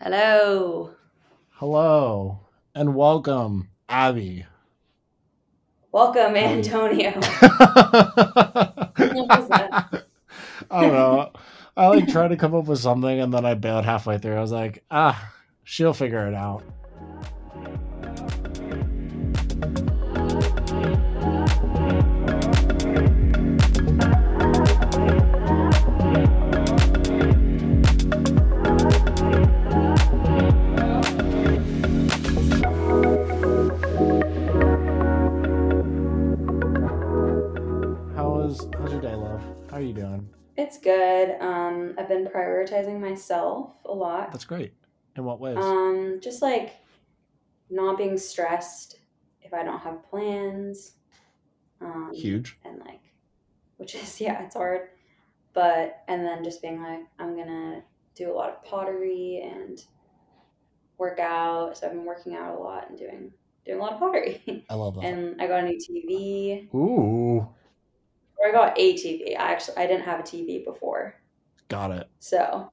Hello. Hello and welcome, Abbie. Welcome, Antonio. I don't know. I like tried to come up with something and then I bailed halfway through. I was like, ah, she'll figure it out. It's good. Um, I've been prioritizing myself a lot. That's great. In what ways? Um, just like not being stressed if I don't have plans. Um, Huge. and like, which is yeah, it's hard. But and then just being like, I'm gonna do a lot of pottery and work out. So I've been working out a lot and doing doing a lot of pottery. I love that. and I got a new TV. Ooh, I got a TV. I actually I didn't have a TV before. got it. So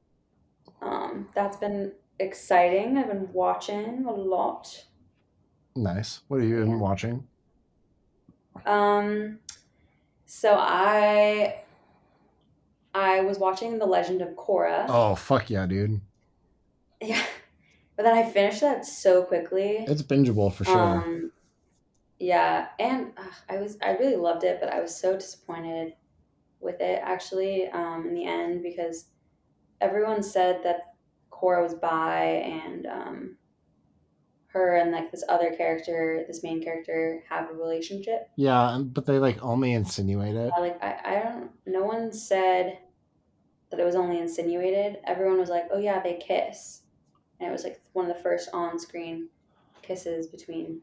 um, that's been exciting. I've been watching a lot. Nice. What have you Yeah. watching? Um, so I I was watching The Legend of Korra. Oh fuck yeah, dude. Yeah. But then I finished that so quickly. It's bingeable for sure. Um, yeah, and ugh, I was I really loved it, but I was so disappointed with it actually um, in the end because everyone said that Korra was bi and um, her and like this other character, this main character, have a relationship. Yeah, but they like only insinuate it. I, like I, I don't. No one said that it was only insinuated. Everyone was like, "Oh yeah, they kiss," and it was like one of the first on-screen kisses between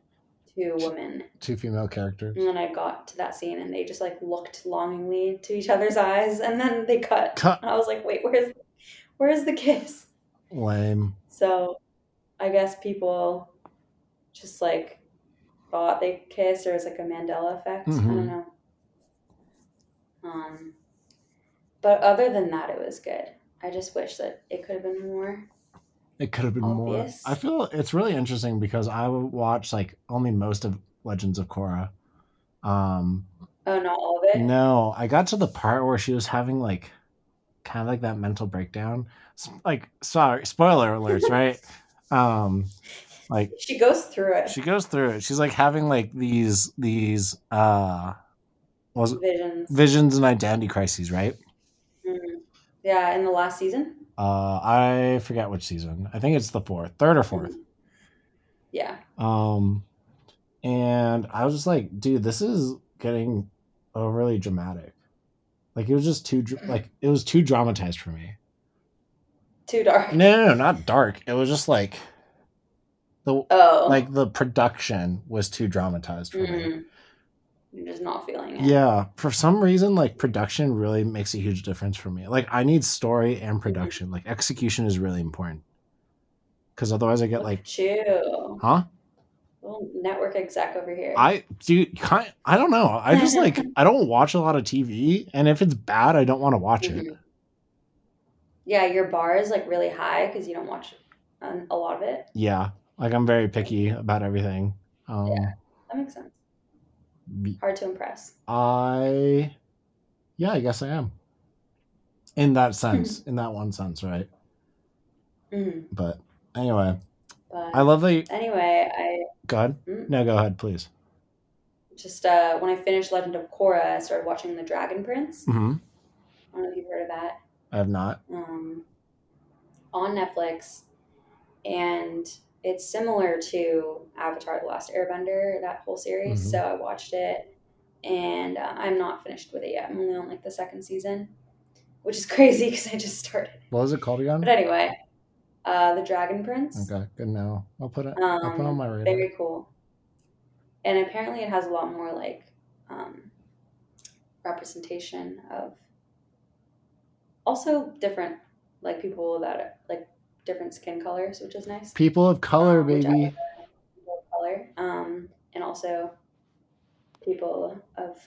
two women. Two female characters. And then I got to that scene, and they just like looked longingly to each other's eyes, and then they cut. Cut. And I was like, "Wait, where's where's the kiss?" Lame. So, I guess people just like thought they kissed, or it was like a Mandela effect. I Mhm. don't know. Um, but other than that, it was good. I just wish that it could have been more. It could have been more. I feel it's really interesting because I would watch like only most of Legends of Korra. Um, Oh, not all of it. no, I got to the part where she was having like kind of like that mental breakdown. Like, sorry, spoiler alerts, right? um, like She goes through it. she goes through it. She's like having like these these uh, was Visions. visions and identity crises, right? Mhm. Yeah, in the last season. Uh, I forget which season. I think it's the fourth, third or fourth. Yeah. Um, and I was just like, dude, this is getting overly dramatic. Like it was just too like it was too dramatized for me. Too dark. No, no, no, not dark. It was just like the Oh. like the production was too dramatized for me. You're just not feeling it. Yeah, for some reason, like production really makes a huge difference for me. Like I need story and production. Like execution is really important. Because otherwise, I get Look like, you. huh? Little network exec over here. I do. Kind. I don't know. I just like. I don't watch a lot of TV, and if it's bad, I don't want to watch it. Mhm. Yeah, your bar is like really high because you don't watch a lot of it. Yeah, like I'm very picky about everything. Um, Yeah. That makes sense. Hard to impress. I, yeah, I guess I am. In that sense, in that one sense, right? hmm But anyway, But I love the. anyway, I Go ahead. Mm. No, go ahead, please. just uh, when I finished Legend of Korra, I started watching The Dragon Prince. Mm-hmm. I don't know if you've heard of that. I have not. um, on Netflix, and it's similar to Avatar: The Last Airbender, that whole series. Mhm. So I watched it, and uh, I'm not finished with it yet. I'm only on like the second season, which is crazy because I just started. What was it called again? But anyway, uh, the Dragon Prince. Okay, good now. I'll put it. I'll put it on Um, my radar. very cool. And apparently, it has a lot more like um, representation of also different like people that are, like different skin colors, which is nice. People of color, Um, baby. People of color, um, and also people of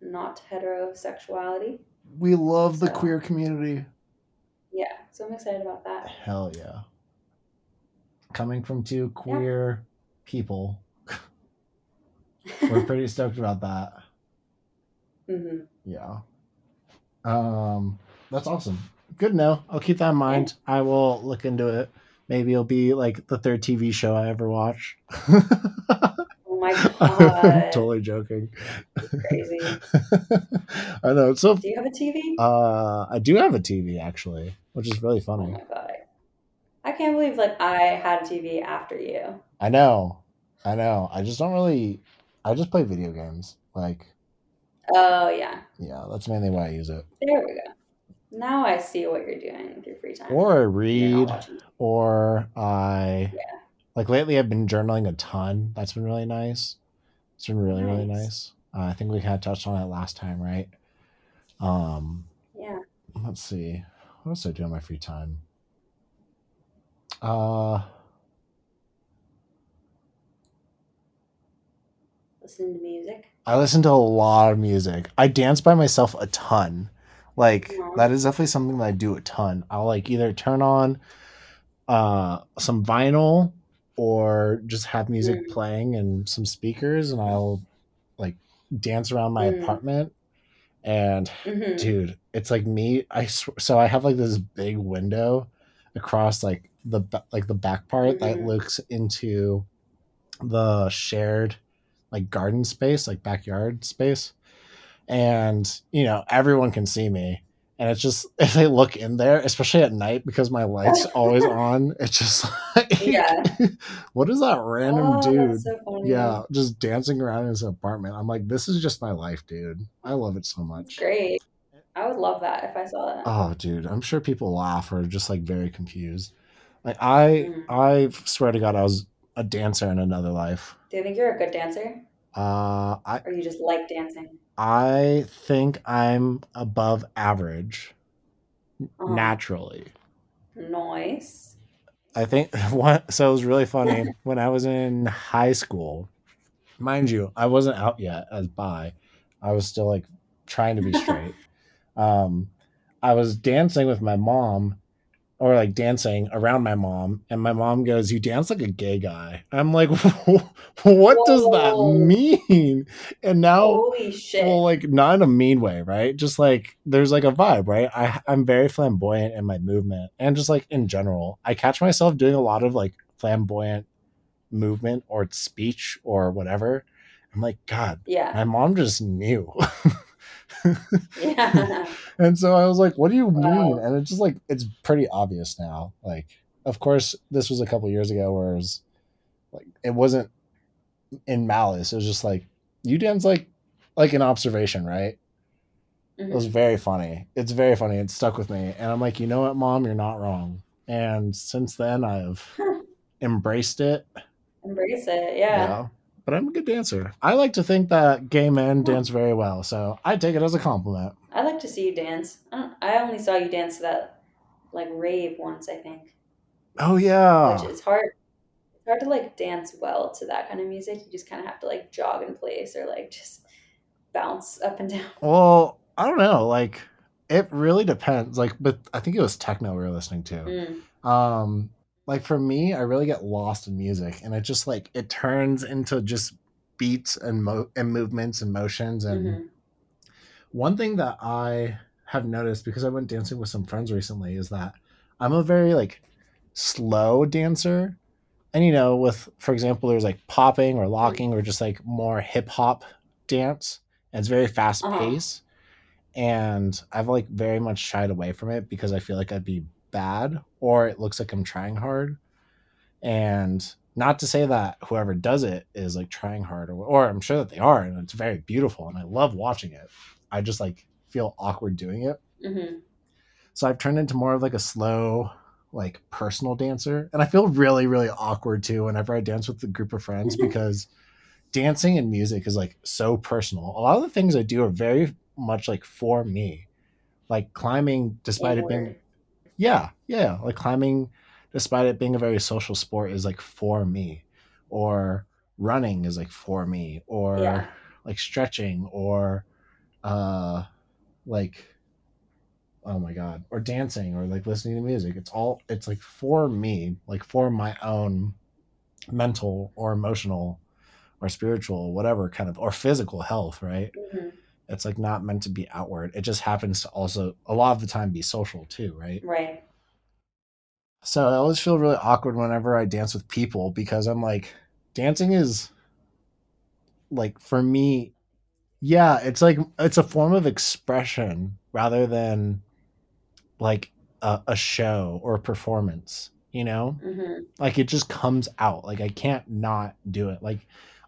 not heterosexuality. We love the So- queer community. Yeah, so I'm excited about that. Hell yeah. coming from two queer people. We're pretty stoked about that. hmm Yeah. Um, that's awesome. Good to know. I'll keep that in mind. I will look into it. Maybe it'll be like the third TV show I ever watch. Oh my I'm god, totally joking. crazy. I know. So. Do you have a TV? Uh, I do have a TV actually, which is really oh funny. my god, I can't believe like I had a TV after you. I know. I know. I just don't really. I just play video games. Like, Oh yeah, yeah, that's mainly why I use it. there we go. Now I see what you're doing with your free time. Or I read, or I Yeah. like lately. I've been journaling a ton. That's been really nice. It's been really really Nice. nice. Uh, I think we kind of touched on it last time, right? Um, Yeah. let's see. What else do I do on my free time? Uh, Listen to music. I listen to a lot of music. I dance by myself a ton. Like Aw. that is definitely something that I do a ton. I'll like either turn on uh some vinyl or just have music Mm. playing and some speakers and I'll like dance around my Mm. apartment and hmm dude it's like me i sw- so i have like this big window across like the like the back part that Mhm. looks into the shared like garden space like backyard space and you know everyone can see me and it's just if they look in there especially at night because my light's always on it's just like Yeah. what is that random oh, dude so yeah just dancing around in his apartment i'm like this is just my life dude i love it so It's much great. I would love that if I saw that. Oh, dude, I'm sure people laugh or just like very confused. Like I, Mm. I swear to God, I was a dancer in another life. Do you think you're a good dancer, Uh, I, or you just like dancing? I think I'm above average Uh-huh. naturally. Nice. I think what. So it was really funny when I was in high school. Mind you, I wasn't out yet as bi. I was still like trying to be straight. um, I was dancing with my mom, or like dancing around my mom, and my mom goes, "You dance like a gay guy." I'm like, "What does that mean?" And now, Holy shit. well, like not in a mean way, right? Just like there's like a vibe, right? I I'm very flamboyant in my movement, and just like in general, I catch myself doing a lot of like flamboyant movement or speech or whatever. I'm like, God, yeah. my mom just knew. Yeah. and so I was like, "What do you Wow. mean?" And it's just like it's pretty obvious now. Like, of course, this was a couple years ago, where it was like it wasn't in malice. It was just like you dance like like an observation, right? It was Mhm. very funny. It's very funny. It stuck with me, and I'm like, you know what, mom, you're not wrong. And since then, I've embraced it. Embrace it. Yeah. But I'm a good dancer. I like to think that gay men Huh. dance very well, so I take it as a compliment. I like to see you dance. I, don't, I only saw you dance to that like rave once, I think. Oh yeah. Which it's hard. It's hard to like dance well to that kind of music. You just kind of have to like jog in place or like just bounce up and down. Well, I don't know. Like, it really depends. Like, but I think it was techno we were listening to. Mm. Um, like for me, I really get lost in music, and it just like it turns into just beats and mo- and movements and motions. And Mhm. one thing that I have noticed because I went dancing with some friends recently is that I'm a very like slow dancer. And you know, with for example, there's like popping or locking or just like more hip hop dance. And it's very fast Uh-huh. paced. And I've like very much shied away from it because I feel like I'd be bad or it looks like I'm trying hard. And not to say that whoever does it is like trying hard or, or I'm sure that they are and it's very beautiful and I love watching it. I just like feel awkward doing it. Mhm. So I've turned into more of like a slow, like personal dancer. And I feel really, really awkward too whenever I dance with a group of friends because dancing and music is like so personal. A lot of the things I do are very much like for me. Like climbing, despite it being. Yeah, yeah, like climbing, despite it being a very social sport, is like for me, or running is like for me, or Yeah. like stretching, or uh, like oh my god or dancing or like listening to music it's all it's like for me like for my own mental or emotional or spiritual whatever kind of or physical health right Mhm. It's like not meant to be outward. It just happens to also a lot of the time be social too right? Right. so i always feel really awkward whenever i dance with people because i'm like dancing is like for me yeah it's like it's a form of expression rather than like a, a show or a performance you know? Hmm like it just comes out. Like i can't not do it. Like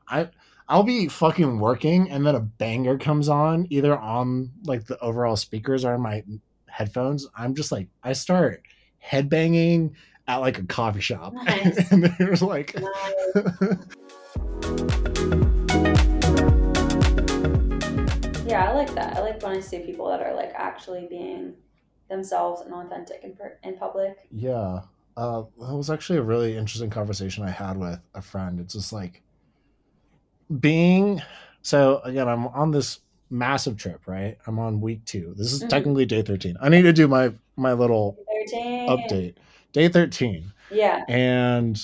i i'll be fucking working and then a banger comes on either on like the overall speakers or my headphones i'm just like i start headbanging at like a coffee shop Nice. and there's like Yeah, I like that. I like when I see people that are like actually being themselves and authentic in, in public. Yeah. Uh, that was actually a really interesting conversation I had with a friend. It's just like being so again, I'm on this massive trip, right? I'm on week two. This is Mhm. technically day 13. I need to do my my little 13. update. Day 13. Yeah. And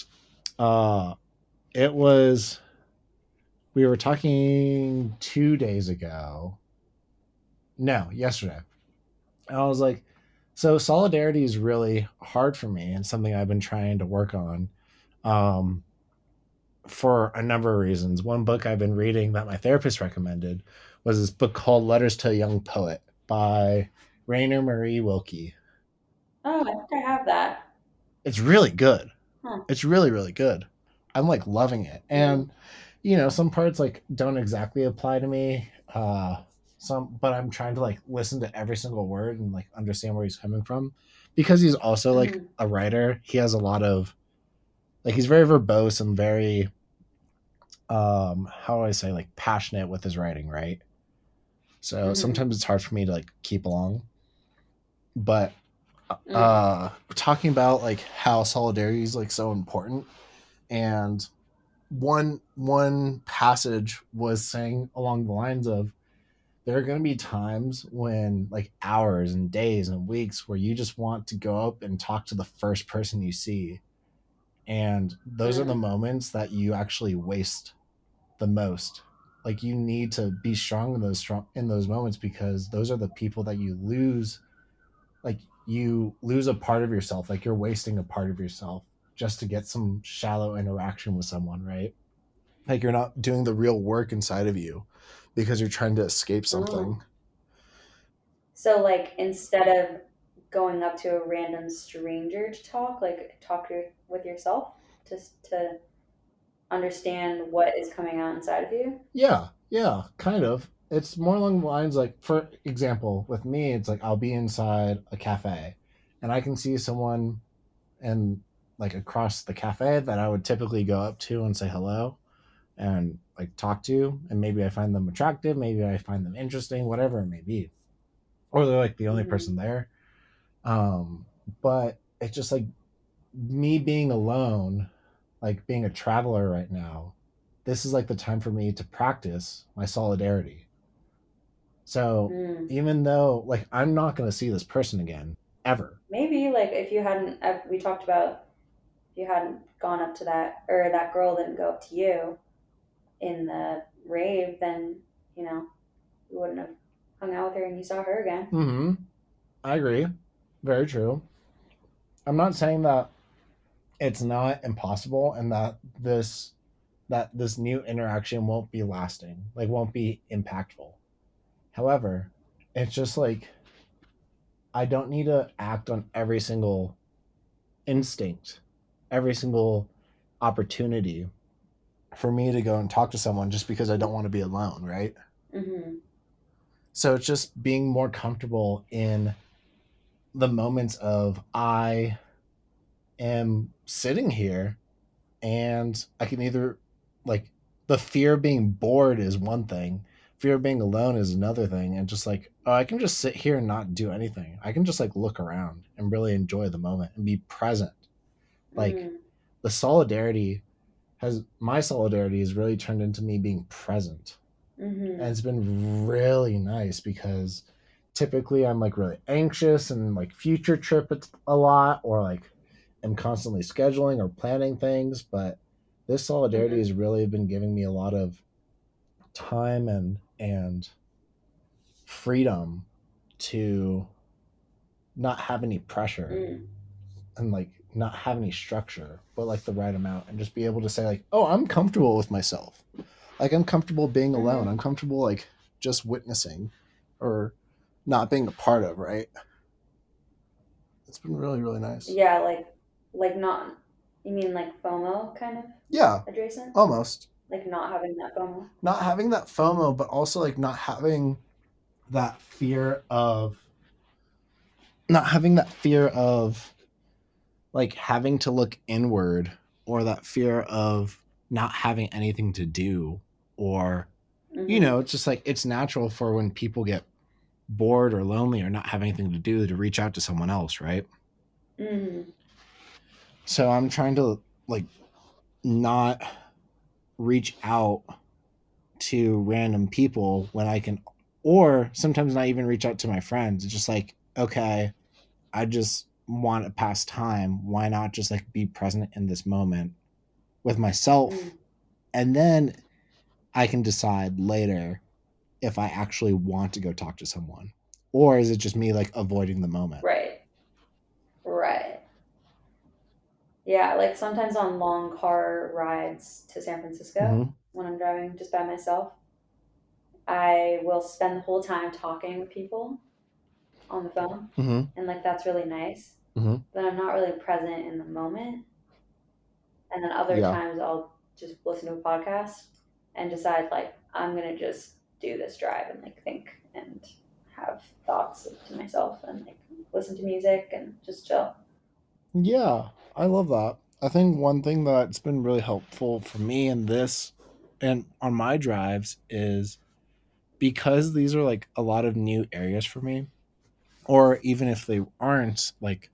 uh it was we were talking two days ago. No, yesterday. And I was like, so solidarity is really hard for me and something I've been trying to work on um, for a number of reasons. One book I've been reading that my therapist recommended was this book called Letters to a Young Poet by Rainer Maria Rilke. Oh, I think I have that. It's really good. Huh. It's really, really good. I'm like loving it. And, you know, some parts like don't exactly apply to me. Uh, some but i'm trying to like listen to every single word and like understand where he's coming from because he's also like Mhm. a writer he has a lot of like he's very verbose and very um how do i say like passionate with his writing right so Mhm. sometimes it's hard for me to like keep along but Mm. uh we're talking about like how solidarity is like so important and one one passage was saying along the lines of there are going to be times when like hours and days and weeks where you just want to go up and talk to the first person you see and those are the Mm. moments that you actually waste the most. Like you need to be strong in those strong in those moments because those are the people that you lose like you lose a part of yourself like you're wasting a part of yourself just to get some shallow interaction with someone right? Like you're not doing the real work inside of you because you're trying to escape something. So, like, instead of going up to a random stranger to talk, like, talk to, with yourself just to understand what is coming out inside of you. Yeah, yeah, kind of. It's more along the lines like, for example, with me, it's like I'll be inside a cafe and I can see someone and like across the cafe that I would typically go up to and say hello and like talk to. And maybe I find them attractive, maybe I find them interesting, whatever it may be. Or they're like the only Mhm. person there. Um, but it's just like me being alone, like being a traveler right now, this is like the time for me to practice my solidarity. So Mm. even though like I'm not going to see this person again ever. Maybe, like, if you hadn't, we talked about if you hadn't gone up to that, or that girl didn't go up to you in the rave, then, you know, you wouldn't have hung out with her and you saw her again. Mm-hmm. I agree. Very true. I'm not saying that it's not impossible and that this that this new interaction won't be lasting, like won't be impactful. However, it's just like I don't need to act on every single instinct, every single opportunity for me to go and talk to someone just because I don't want to be alone, right? hmm So it's just being more comfortable in the moments of I am sitting here and I can either like the fear of being bored is one thing, fear of being alone is another thing, and just like oh, I can just sit here and not do anything. I can just like look around and really enjoy the moment and be present. Like Mhm. the solidarity has my solidarity has really turned into me being present Mhm. and it's been really nice because typically I'm like really anxious and like future trip a lot or like am constantly scheduling or planning things, but this solidarity Mhm. has really been giving me a lot of time and and freedom to not have any pressure Mm. and like not have any structure, but like the right amount and just be able to say like, "Oh, I'm comfortable with myself." Like I'm comfortable being alone. Mhm. I'm comfortable like just witnessing or not being a part of, right? It's been really really nice. Yeah, like like not. You mean like FOMO kind of Yeah, adjacent? almost. Like not having that FOMO. Not having that FOMO, but also like not having that fear of not having that fear of like having to look inward or that fear of not having anything to do or you Mhm. know it's just like it's natural for when people get bored or lonely or not have anything to do to reach out to someone else right Mhm. so i'm trying to like not reach out to random people when i can or sometimes not even reach out to my friends it's just like okay i just want to pass time why not just like be present in this moment with myself Mm. and then i can decide later if i actually want to go talk to someone or is it just me like avoiding the moment Right. Right. Yeah, like sometimes on long car rides to San Francisco Mhm. when I'm driving just by myself, I will spend the whole time talking with people on the phone, hmm and like that's really nice. Mhm. But I'm not really present in the moment. And then other Yeah. times I'll just listen to a podcast and decide like I'm gonna just do this drive and like think and have thoughts to myself and like listen to music and just chill. Yeah, I love that. I think one thing that's been really helpful for me in this and on my drives is because these are like a lot of new areas for me, or even if they aren't, like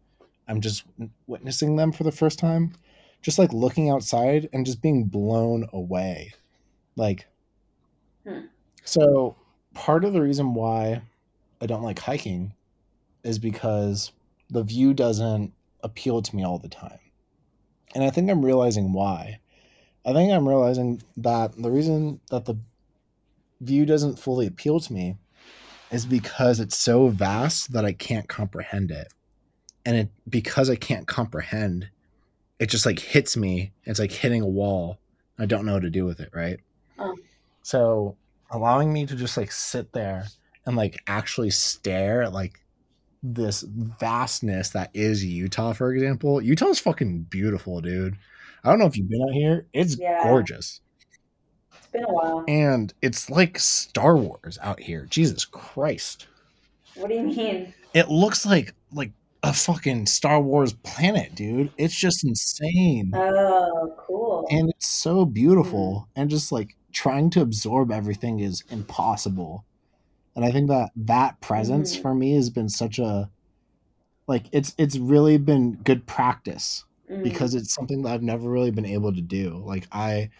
I'm just witnessing them for the first time, just like looking outside and just being blown away. Like, Hmm. So part of the reason why I don't like hiking is because the view doesn't appeal to me all the time. And I think I'm realizing why. I think I'm realizing that the reason that the view doesn't fully appeal to me is because it's so vast that I can't comprehend it. And it because I can't comprehend, it just like hits me. It's like hitting a wall. I don't know what to do with it, right? Oh. So allowing me to just like sit there and like actually stare at like this vastness that is Utah, for example. Utah's fucking beautiful, dude. I don't know if you've been out here. It's Yeah. gorgeous. It's been a while. And it's like Star Wars out here. Jesus Christ. What do you mean? It looks like like a fucking Star Wars planet, dude. It's just insane. Oh, cool. and it's so beautiful hmm. and just like trying to absorb everything is impossible and i think that that presence Mhm. for me has been such a like it's it's really been good practice Mm. because it's something that i've never really been able to do like i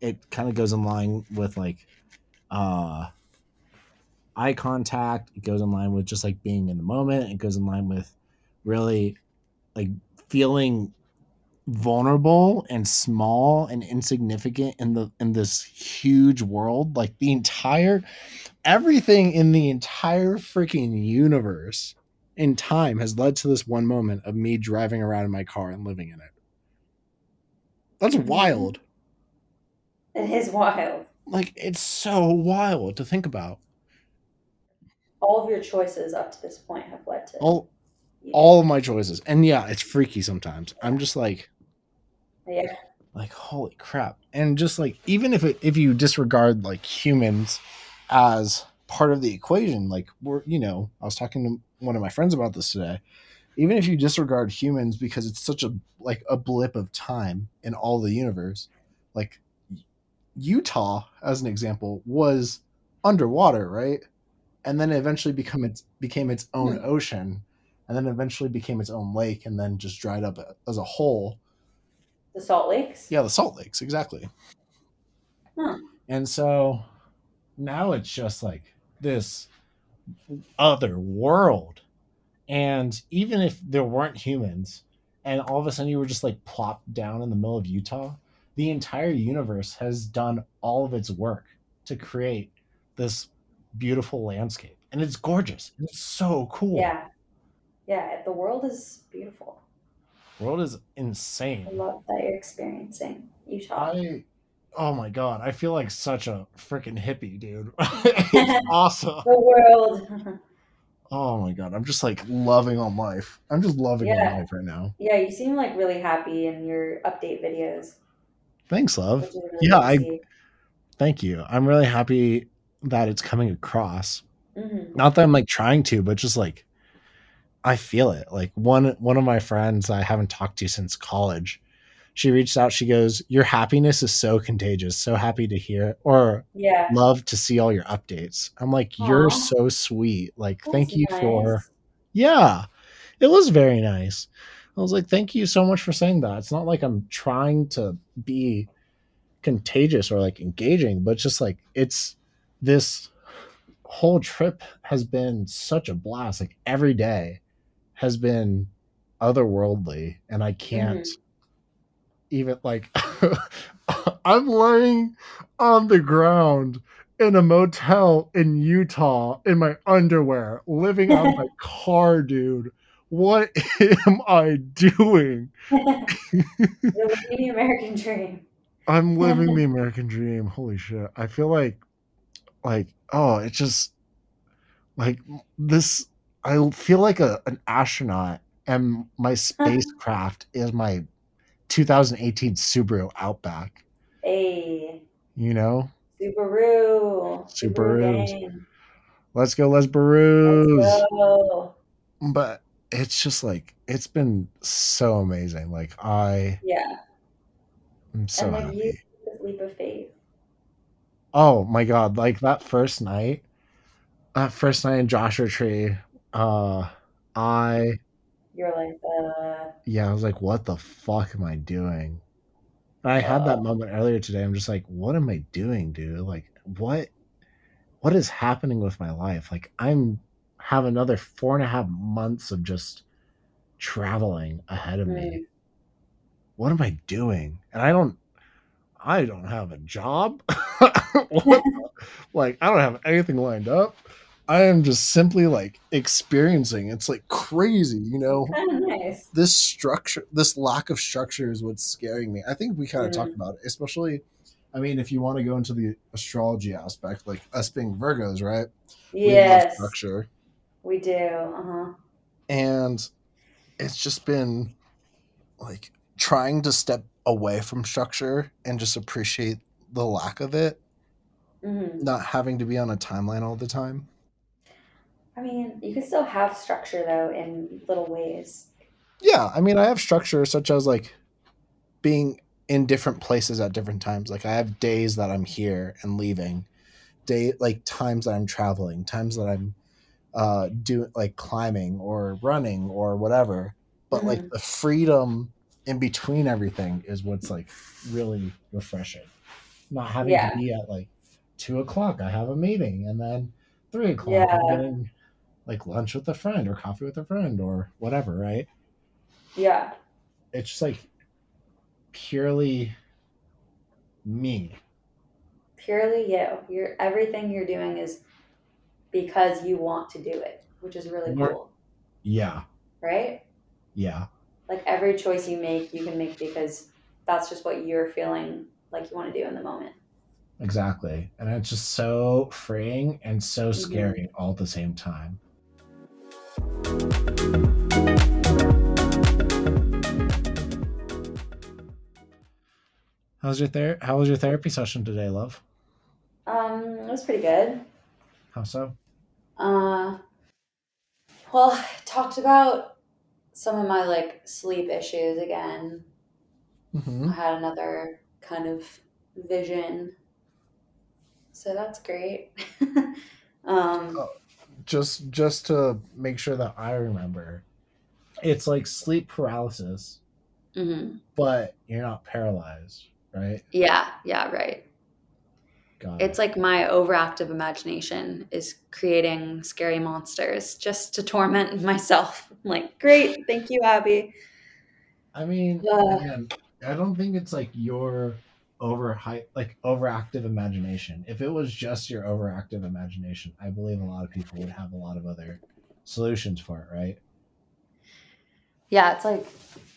it kind of goes in line with like uh eye contact it goes in line with just like being in the moment it goes in line with really like feeling vulnerable and small and insignificant in the in this huge world like the entire everything in the entire freaking universe in time has led to this one moment of me driving around in my car and living in it that's Mhm. wild It is wild. like it's so wild to think about All of your choices up to this point have led to all. All of my choices. And yeah it's freaky sometimes. I'm just like Yeah. like holy crap. And just like even if it, if you disregard like humans as part of the equation like we're you know i was talking to one of my friends about this today. Even if you disregard humans because it's such a like a blip of time in all the universe like utah as an example was underwater right? And then eventually become its became its own ocean and then eventually became its own lake and then just dried up as a whole The Salt Lakes? yeah, the Salt Lakes, exactly. Huh. And so now it's just like this other world. And even if there weren't humans, and all of a sudden you were just like plopped down in the middle of Utah, the entire universe has done all of its work to create this beautiful landscape. And it's gorgeous. It's so cool. Yeah. Yeah, the world is beautiful. The world is insane. I love that you're experiencing Utah. I oh my god, I feel like such a freaking hippie, dude. it's awesome. the world. Oh my god, I'm just like loving on life. I'm just loving on life right now. yeah, you seem like really happy in your update videos, Thanks, love. really Yeah, I see. thank you. I'm really happy that it's coming across. Mhm. Not that I'm like trying to, but just like I feel it. Like one one of my friends I haven't talked to since college, she reached out. She goes, "Your happiness is so contagious. So happy to hear or Yeah. love to see all your updates." I'm like, "You're so sweet. Like, That's thank you for yeah." It was very nice. I was like, "Thank you so much for saying that." It's not like I'm trying to be contagious or like engaging, but just like it's this whole trip has been such a blast. Like every day has been otherworldly, and I can't mm-hmm. even like. I'm laying on the ground in a motel in Utah in my underwear, living out of my car, dude. What am I doing? You're living the American dream. I'm living the American dream. Holy shit. I feel like like oh, it just like this I feel like a an astronaut and my uh-huh. spacecraft is my 2018 Subaru Outback, Hey, you know? Subaru. Subarus. gang. Let's go, let's Let's go. But it's just like it's been so amazing. Like I Yeah. I'm so and happy. you leap of faith. Oh my god, like that first night, that first night in Joshua Tree, uh I You're like, uh, yeah, I was like, what the fuck am I doing? And I had that moment earlier today. I'm just like, what am I doing, dude? Like, what what is happening with my life? Like I'm have another four and a half months of just traveling ahead of me. mm, What am I doing? And I don't I don't have a job. what like I don't have anything lined up. I am just simply like experiencing. It's like crazy, you know. nice. This structure, this lack of structure is what's scaring me. I think we kind of talked Mm. about it, especially. I mean, if you want to go into the astrology aspect, like us being Virgos, right? We love Yes, structure, we do. Uh huh. and it's just been like trying to step away from structure and just appreciate the lack of it, hmm not having to be on a timeline all the time. I mean, you can still have structure though in little ways. Yeah, I mean, I have structure such as like being in different places at different times. Like I have days that I'm here and leaving, day like times that I'm traveling, times that I'm uh doing like climbing or running or whatever. But like Mhm. the freedom in between everything is what's like really refreshing. Not having Yeah. to be at like two o'clock, I have a meeting, and then three o'clock, Yeah. I'm getting like lunch with a friend or coffee with a friend or whatever, right? Yeah. it's just like purely me. Purely you. You're everything you're doing is because you want to do it, which is really More- cool, Yeah, right? yeah, Like every choice you make, you can make because that's just what you're feeling like you want to do in the moment. exactly. And it's just so freeing and so Mhm. scary all at the same time. How's your ther- How was your therapy session today, love? Um, it was pretty good. How so? Uh, well, talked about some of my like sleep issues again. Mm-hmm. I had another kind of vision, so that's great. um, Oh. Just just to make sure that I remember, it's like sleep paralysis, mhm. but you're not paralyzed, right? yeah, yeah, right. God. It's like my overactive imagination is creating scary monsters just to torment myself. I'm like, great, thank you, Abbie. I mean, Yeah. again, I don't think it's like your over like overactive imagination. If it was just your overactive imagination, I believe a lot of people would have a lot of other solutions for it, right? Yeah, it's like,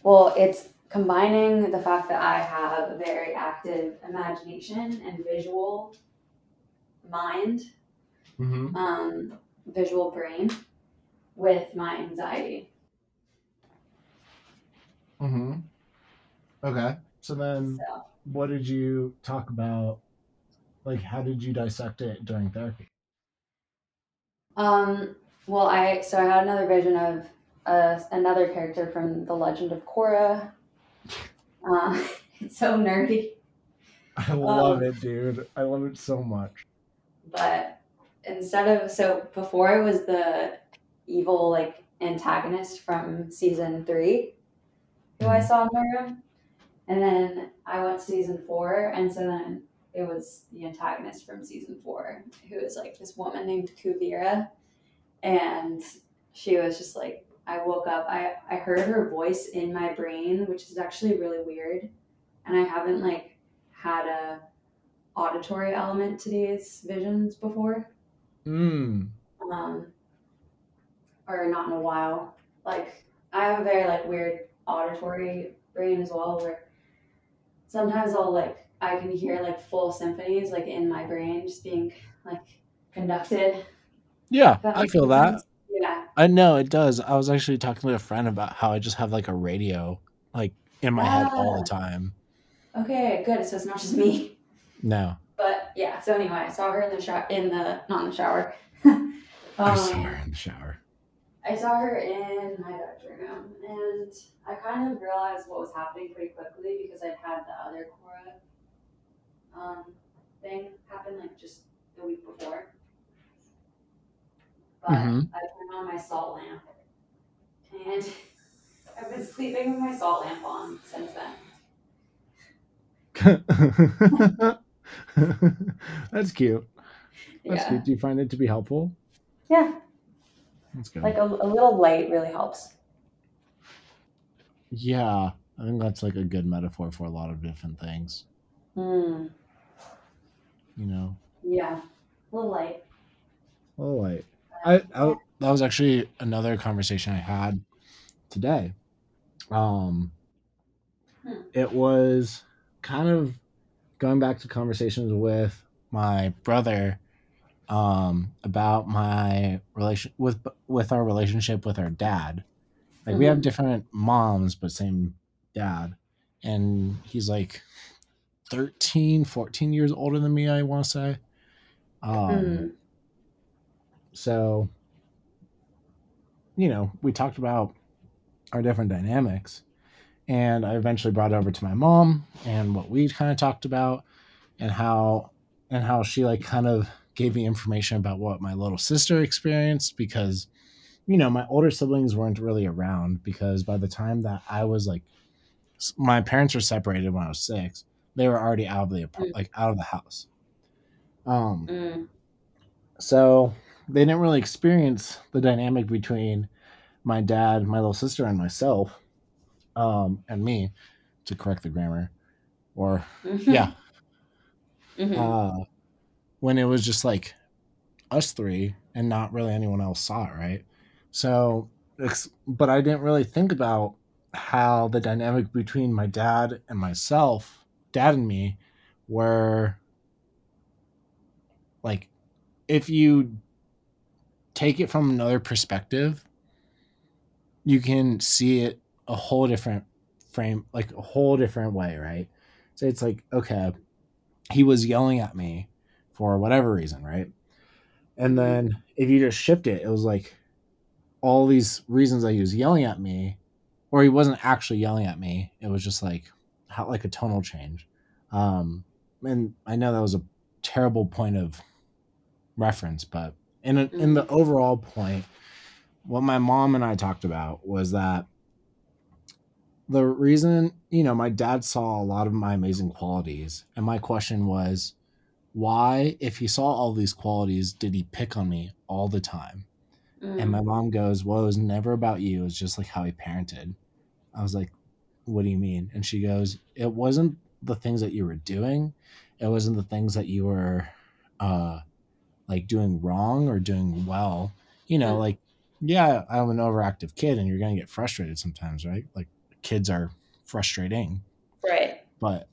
well, it's combining the fact that I have a very active imagination and visual mind, Mm-hmm. um, visual brain, with my anxiety. Mm-hmm. Okay. So then, So, what did you talk about? Like, how did you dissect it during therapy? um, well, I so I had another vision of uh, another character from the Legend of Korra. Uh, it's so nerdy. I love Um, it, dude. I love it so much. but instead of so before it was the evil like antagonist from season three who I saw in my room, and then I went to season four, and so then it was the antagonist from season four who was like this woman named Kuvira, and she was just like I woke up, I I heard her voice in my brain, which is actually really weird, and I haven't like had a auditory element to these visions before Mm. um, or not in a while. Like I have a very like weird auditory brain as well, where sometimes I'll like I can hear like full symphonies like in my brain just being like conducted. Yeah, I feel that. Yeah. I know it does. I was actually talking to a friend about how I just have like a radio like in my head all the Ah. time. Okay, good. So it's not just me. No. But yeah. So anyway, I saw her in the shower. In the not in the shower. I saw Um, her in the shower. I saw her in my bedroom, and I kind of realized what was happening pretty quickly because I'd had the other Korra um, thing happen like just the week before. But Mhm. I turned on my salt lamp, and I've been sleeping with my salt lamp on since then. That's cute. That's yeah, cute. Do you find it to be helpful? yeah, That's good. like a, a little light really helps. yeah, I think that's like a good metaphor for a lot of different things. Hmm. You know, Yeah, a little light. oh, like I, I that was actually another conversation I had today. Um, Hmm. it was kind of going back to conversations with my brother um about my relation with with our relationship with our dad like we have Mhm. different moms but same dad and he's like 13 14 years older than me i want to say um Hmm. so you know we talked about our different dynamics and i eventually brought it over to my mom and what we kind of talked about and how and how she like kind of gave me information about what my little sister experienced because you know my older siblings weren't really around because by the time that i was like my parents were separated when i was six they were already out of the apart- Mm. like out of the house um Hmm. so they didn't really experience the dynamic between my dad, my little sister, and myself, um, and me, to correct the grammar, or yeah, Mhm. uh, when it was just like us three and not really anyone else saw it, right? So, but I didn't really think about how the dynamic between my dad and myself, dad and me, were like, if you take it from another perspective, you can see it a whole different frame, like a whole different way, right? So it's like, okay, he was yelling at me for whatever reason, right? And then if you just shift it, it was like all these reasons that he was yelling at me, or he wasn't actually yelling at me. It was just like how like a tonal change. Um, and I know that was a terrible point of reference, but in a, in the overall point, what my mom and I talked about was that the reason, you know, my dad saw a lot of my amazing qualities, and my question was, why, if he saw all these qualities, did he pick on me all the time? Mm. And my mom goes, Well, it was never about you. It was just like how he parented. I was like, What do you mean? And she goes, It wasn't the things that you were doing. It wasn't the things that you were uh like doing wrong or doing well. You know, Mm. like, yeah, I'm an overactive kid and you're gonna get frustrated sometimes, right? Like kids are frustrating. right. But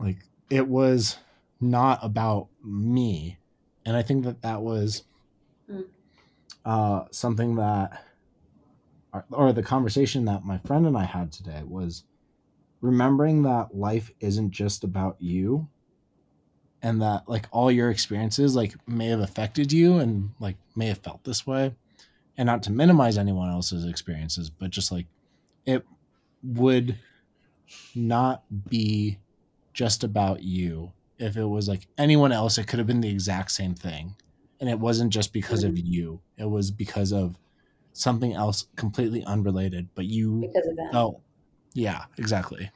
like it was not about me. And I think that that was Mm. uh, something that, or, or the conversation that my friend and I had today was remembering that life isn't just about you and that like all your experiences like may have affected you and like may have felt this way and not to minimize anyone else's experiences but just like it would not be just about you if it was like anyone else it could have been the exact same thing and it wasn't just because of you it was because of something else completely unrelated but you Because of them. oh yeah exactly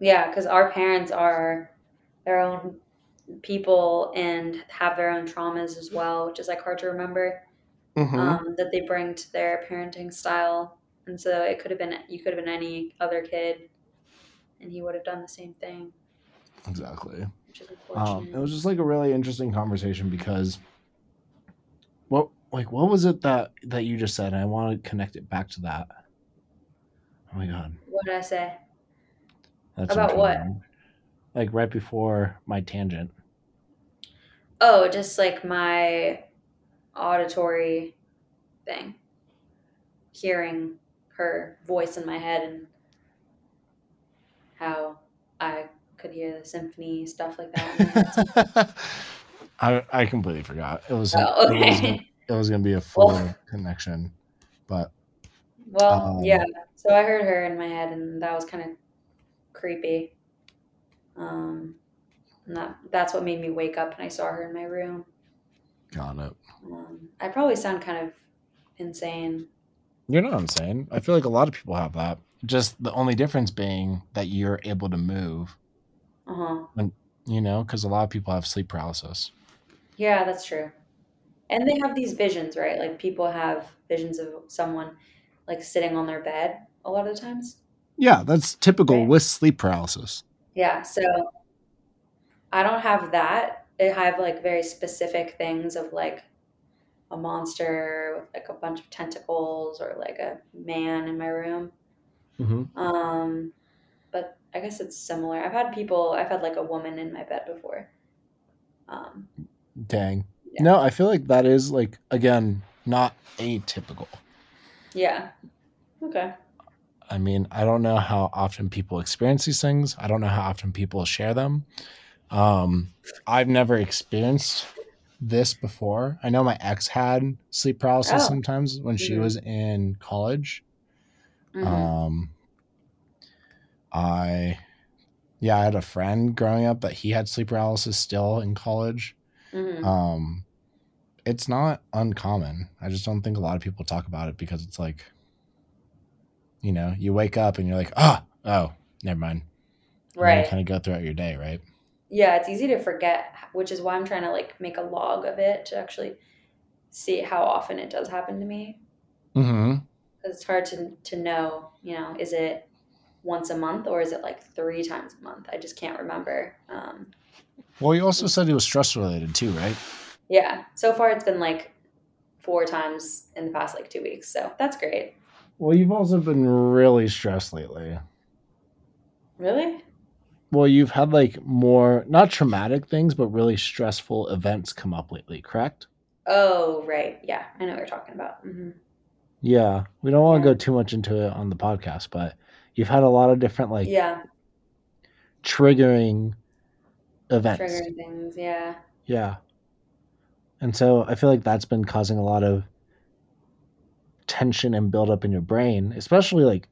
Yeah, because our parents are their own people and have their own traumas as well, which is like hard to remember Mhm. um, that they bring to their parenting style. And so it could have been you could have been any other kid, and he would have done the same thing, exactly which is unfortunate. um, it was just like a really interesting conversation because what like what was it that that you just said i want to connect it back to that oh my god what did I say? that's About I'm trying to what? like right before my tangent Oh, just like my auditory thing, hearing her voice in my head and how I could hear the symphony stuff like that. in my head. I I completely forgot. It was Oh, it was okay. it was gonna be a full Well- connection, but Well, Um, yeah. So I heard her in my head, and that was kind of creepy. Um, and that that's what made me wake up, and I saw her in my room. got it. Um, I probably sound kind of insane. You're not insane. I feel like a lot of people have that. Just the only difference being that you're able to move. Uh huh. You know, because a lot of people have sleep paralysis. Yeah, that's true. And they have these visions, right? Like people have visions of someone like sitting on their bed a lot of the times. Yeah, that's typical Right. with sleep paralysis. Yeah, so I don't have that. I have like very specific things of like a monster with like a bunch of tentacles or like a man in my room. hmm Um, but I guess it's similar. I've had people, I've had like a woman in my bed before. Um, Dang. Yeah. No, I feel like that is like again not atypical. yeah. Okay. I mean, I don't know how often people experience these things. I don't know how often people share them. Um, I've never experienced this before. I know my ex had sleep paralysis Oh. sometimes when she Mhm. was in college. Mhm. Um, I, yeah, I had a friend growing up that he had sleep paralysis still in college. Mhm. Um, it's not uncommon. I just don't think a lot of people talk about it because it's like, you know, you wake up and you're like, ah, oh, never mind. And then you Right. kind of go throughout your day, right? Yeah, it's easy to forget, which is why I'm trying to like make a log of it to actually see how often it does happen to me. Mm-hmm. because it's hard to to know. You know, is it once a month or is it like three times a month? I just can't remember. Um, Well, you also said it was stress related too, right? yeah, so far it's been like four times in the past like two weeks, so that's great. Well, you've also been really stressed lately. Really? Well, you've had like more, not traumatic things, but really stressful events come up lately, correct? Oh, right. Yeah, I know what you're talking about. hmm Yeah. We don't want to Yeah. go too much into it on the podcast, but you've had a lot of different like yeah, triggering events. triggering things. Yeah. Yeah. And so I feel like that's been causing a lot of tension and buildup in your brain, especially like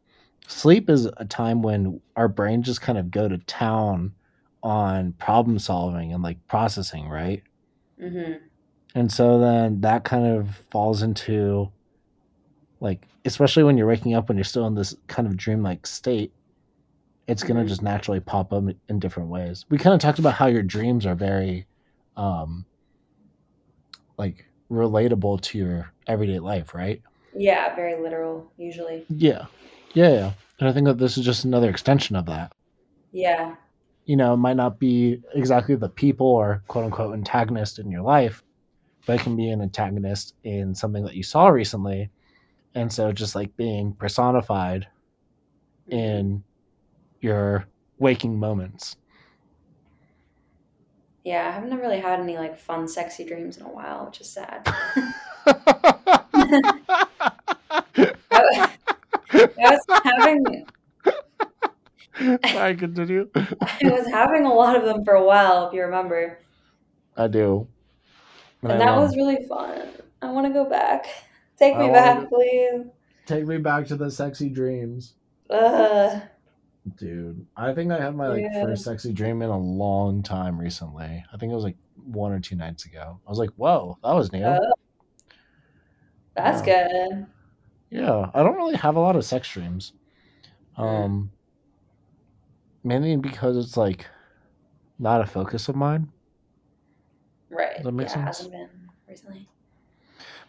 sleep is a time when our brain just kind of go to town on problem solving and like processing, right? Mm-hmm. And so then that kind of falls into like, especially when you're waking up when you're still in this kind of dreamlike state, it's going to Mhm. just naturally pop up in different ways. We kind of talked about how your dreams are very um like relatable to your everyday life, right? Yeah, very literal usually. Yeah. Yeah, yeah. And I think that this is just another extension of that. Yeah. You know, it might not be exactly the people or quote unquote antagonist in your life, but it can be an antagonist in something that you saw recently. And so just like being personified mm-hmm. in your waking moments. Yeah, I haven't really had any like fun, sexy dreams in a while, which is sad. I, I was having Sorry, continue. I was having a lot of them for a while, if you remember. I do. And I that love- was really fun. I want to go back. Take me back, please. Take me back to the sexy dreams. Ugh. Dude, I think I had my like Yeah. first sexy dream in a long time recently. I think it was like one or two nights ago. I was like, "Whoa, that was new." Oh. That's good. Yeah, I don't really have a lot of sex dreams. Hmm. Um, mainly because it's like not a focus of mine. Right. Does that make yeah, sense? hasn't been recently.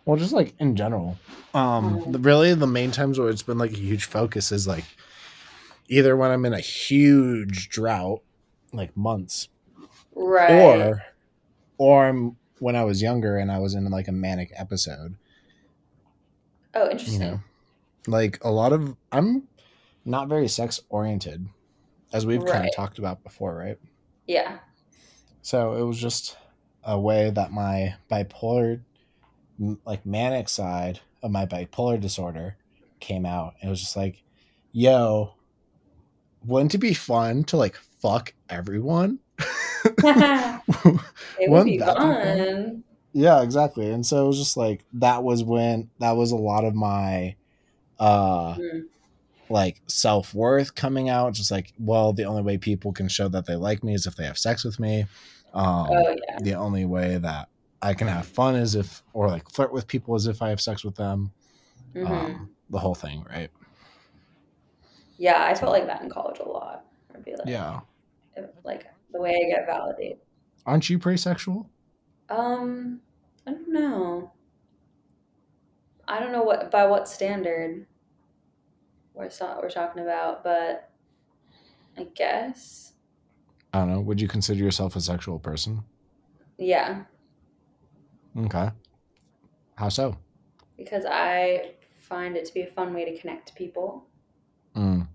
Well, just like in general. Um, Mhm. the, really the main times where it's been like a huge focus is like either when I'm in a huge drought, like months, Right. or or I'm when I was younger and I was in like a manic episode. oh, interesting. You interesting. know, like a lot of I'm not very sex oriented, as we've kind of talked about before, right? Yeah. So it was just a way that my bipolar, m- like manic side of my bipolar disorder came out. It was just like, yo, wouldn't it be fun to like fuck everyone? it would be be fun? fun. yeah, exactly. And so it was just like, that was when, that was a lot of my, uh, Mm. like self worth coming out. Just like, well, the only way people can show that they like me is if they have sex with me. Um, Oh, yeah. the only way that I can have fun as if, or like flirt with people as if I have sex with them. hmm Um, the whole thing, right? yeah, I felt like that in college a lot. I'd be like, Yeah. like the way I get validated. Aren't you pretty sexual? Um, I don't know. I don't know what by what standard we're so, we're talking about, but I guess I don't know. Would you consider yourself a sexual person? yeah, Okay. How so? because I find it to be a fun way to connect to people Mm,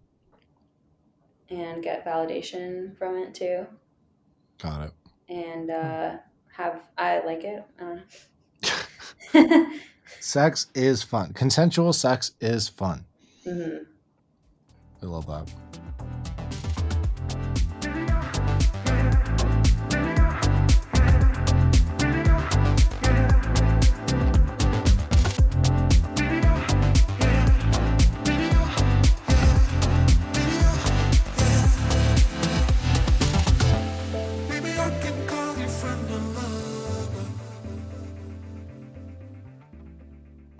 and get validation from it too, got it. and uh, have I like it. I. Sex is fun. Consensual sex is fun. hmm I love that.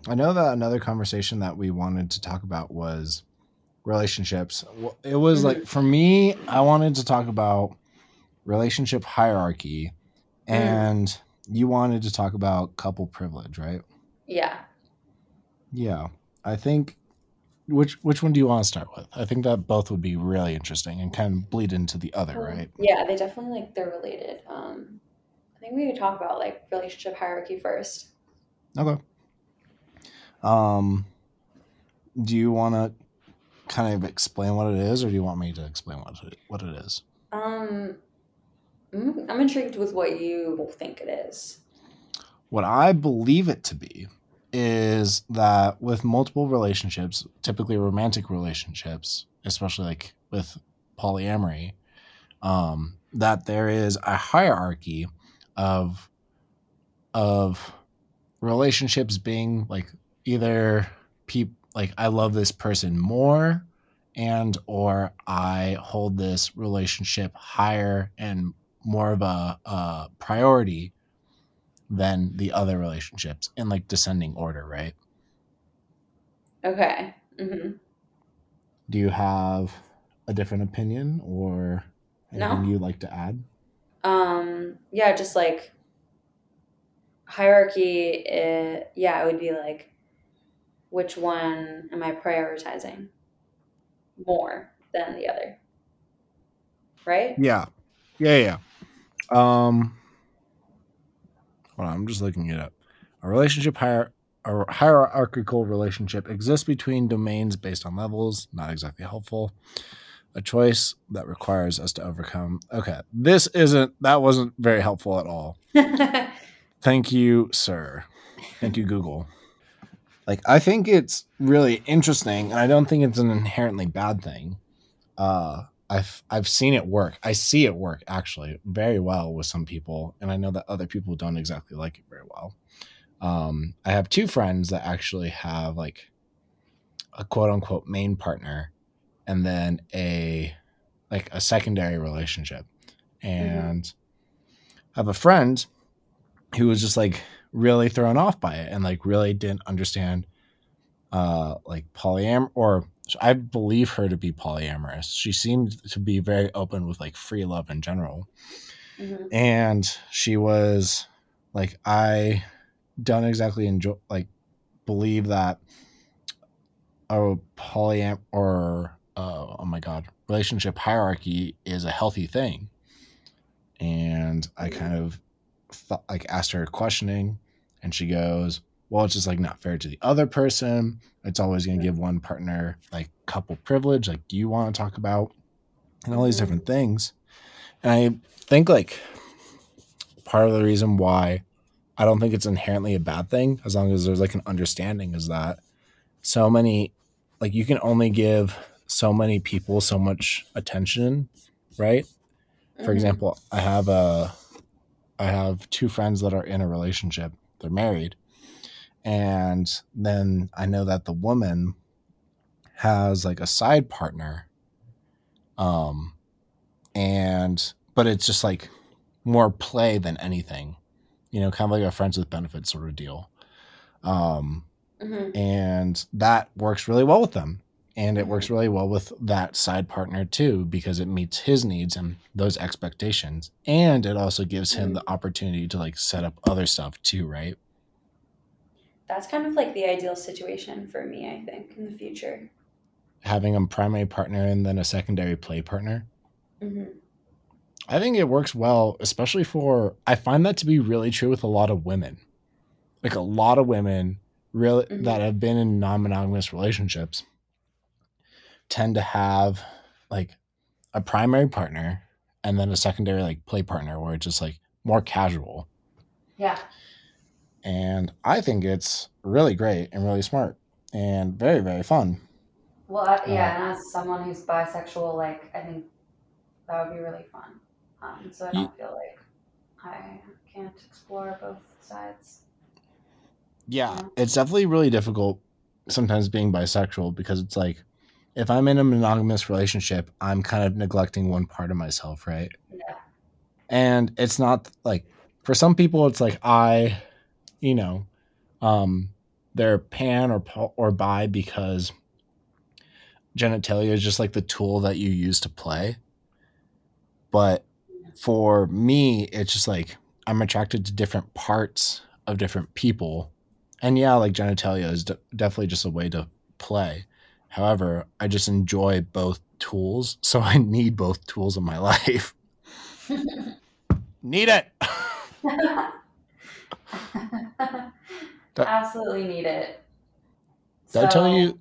I know that another conversation that we wanted to talk about was relationships. It was like for me, I wanted to talk about relationship hierarchy, Mm. and you wanted to talk about couple privilege, right? Yeah. Yeah, I think. Which which one do you want to start with? I think that both would be really interesting and kind of bleed into the other, Um, right? Yeah, they definitely like they're related. Um, I think we could talk about like relationship hierarchy first. Okay. Um, do you want to kind of explain what it is, or do you want me to explain what it, what it is? Um, I'm, I'm intrigued with what you think it is. What I believe it to be is that with multiple relationships, typically romantic relationships, especially like with polyamory, um, that there is a hierarchy of of relationships being like either peop like I love this person more and or I hold this relationship higher and more of a, a priority than the other relationships in like descending order, right? Okay. hmm Do you have a different opinion or anything No. you'd like to add? Um, yeah, just like hierarchy. Uh, yeah, it would be like, which one am I prioritizing more than the other? Right? Yeah. Yeah, yeah. Um hold on, I'm just looking it up. A relationship hier- a hierarchical relationship exists between domains based on levels, not exactly helpful. A choice that requires us to overcome. Okay. This isn't that wasn't very helpful at all. Thank you, sir. Thank you, Google. Like, I think it's really interesting, and I don't think it's an inherently bad thing. Uh, I've I've seen it work. I see it work actually very well with some people, and I know that other people don't exactly like it very well. Um, I have two friends that actually have like a quote unquote main partner, and then a like a secondary relationship, and I have a friend who was just like really thrown off by it and like really didn't understand uh like polyam or I believe her to be polyamorous. She seemed to be very open with like free love in general. Mhm. And she was like I don't exactly enjoy like believe that a polyam or uh, oh my god relationship hierarchy is a healthy thing and i Mhm. kind of thought, like asked her questioning and she goes well it's just like not fair to the other person. It's always going to give one partner like couple privilege. Like do you want to talk about and all these Mhm. different things? And i think like part of the reason why i don't think it's inherently a bad thing as long as there's like an understanding is that so many like you can only give so many people so much attention right? For Mhm. example i have a i have two friends that are in a relationship they're married. And then i know that the woman has like a side partner um and but it's just like more play than anything you know kind of like a friends with benefits sort of deal. Um Mhm. and that works really well with them and it works really well with that side partner too because it meets his needs and those expectations. And it also gives him the opportunity to like set up other stuff too right? That's kind of like the ideal situation for me, I think, in the future. having a primary partner and then a secondary play partner? Hmm i think it works well especially for i find that to be really true with a lot of women. Like a lot of women really Mhm. that have been in non-monogamous relationships tend to have like a primary partner and then a secondary like play partner where it's just like more casual Yeah. and i think it's really great and really smart and very very fun Well, I, Uh, yeah, and as someone who's bisexual, like I think that would be really fun. Um, so I don't feel like I can't explore both sides. yeah Yeah. it's definitely really difficult sometimes being bisexual because it's like if i'm in a monogamous relationship i'm kind of neglecting one part of myself right? Yeah. and it's not like for some people it's like i you know um they're pan or or bi because genitalia is just like the tool that you use to play. But for me it's just like i'm attracted to different parts of different people. And yeah like genitalia is de- definitely just a way to play however i just enjoy both tools so i need both tools in my life. Need it. That- Absolutely need it. did i tell you?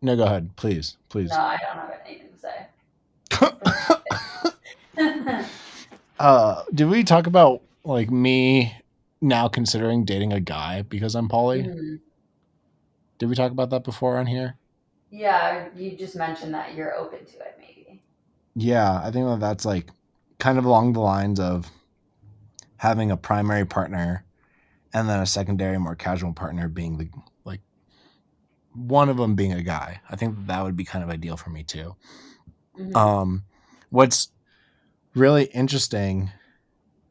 No go ahead. Please please. No, I don't have anything to say. uh did we talk about like me now considering dating a guy because i'm poly? Mhm. did we talk about that before on here Yeah, you just mentioned that you're open to it, maybe. Yeah, I think that that's like kind of along the lines of having a primary partner and then a secondary, more casual partner being the like one of them being a guy. I think that, would be kind of ideal for me too. Mhm. Um, what's really interesting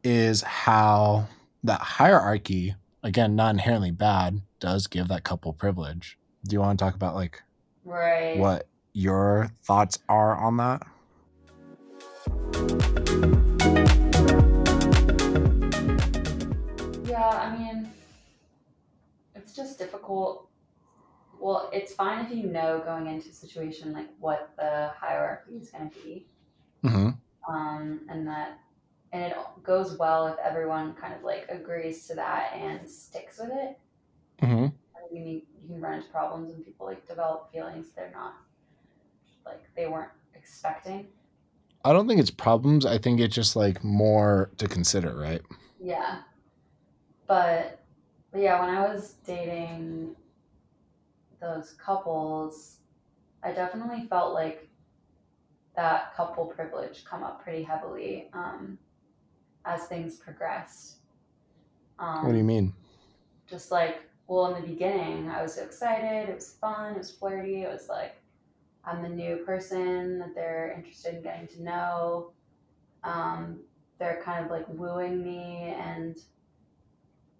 is how that hierarchy, again, not inherently bad, does give that couple privilege. Do you want to talk about like right. what your thoughts are on that. Yeah, I mean, it's just difficult. Well, it's fine if you know going into a situation like what the hierarchy is going to be, Mm-hmm. um, and that, and it goes well if everyone kind of like agrees to that and sticks with it. Mm-hmm. I mean, you, you can run into problems and people like develop feelings they're not like they weren't expecting. I don't think it's problems. I think it's just like more to consider, right? Yeah. But, but yeah, when I was dating those couples, I definitely felt like that couple privilege come up pretty heavily um, as things progressed. Um, What do you mean? Just like, well, in the beginning, I was so excited. It was fun. It was flirty. It was like, I'm the new person that they're interested in getting to know. Um, they're kind of like wooing me and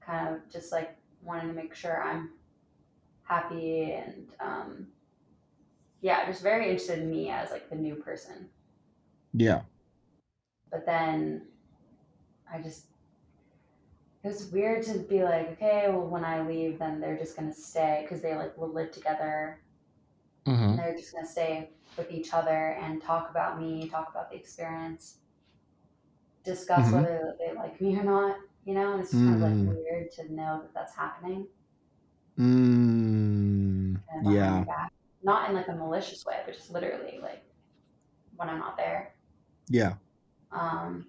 kind of just like wanting to make sure I'm happy and um, yeah, just very interested in me as like the new person. Yeah. But then I just it was weird to be like, okay, well, when I leave, then they're just gonna stay because they like will live together Mm-hmm. and they're just gonna stay with each other and talk about me, talk about the experience, discuss Mhm. whether they like me or not. You know, and it's just kind of Mm. like weird to know that that's happening. Mm, yeah. Not in like a malicious way, but just literally like when I'm not there. Yeah. Um,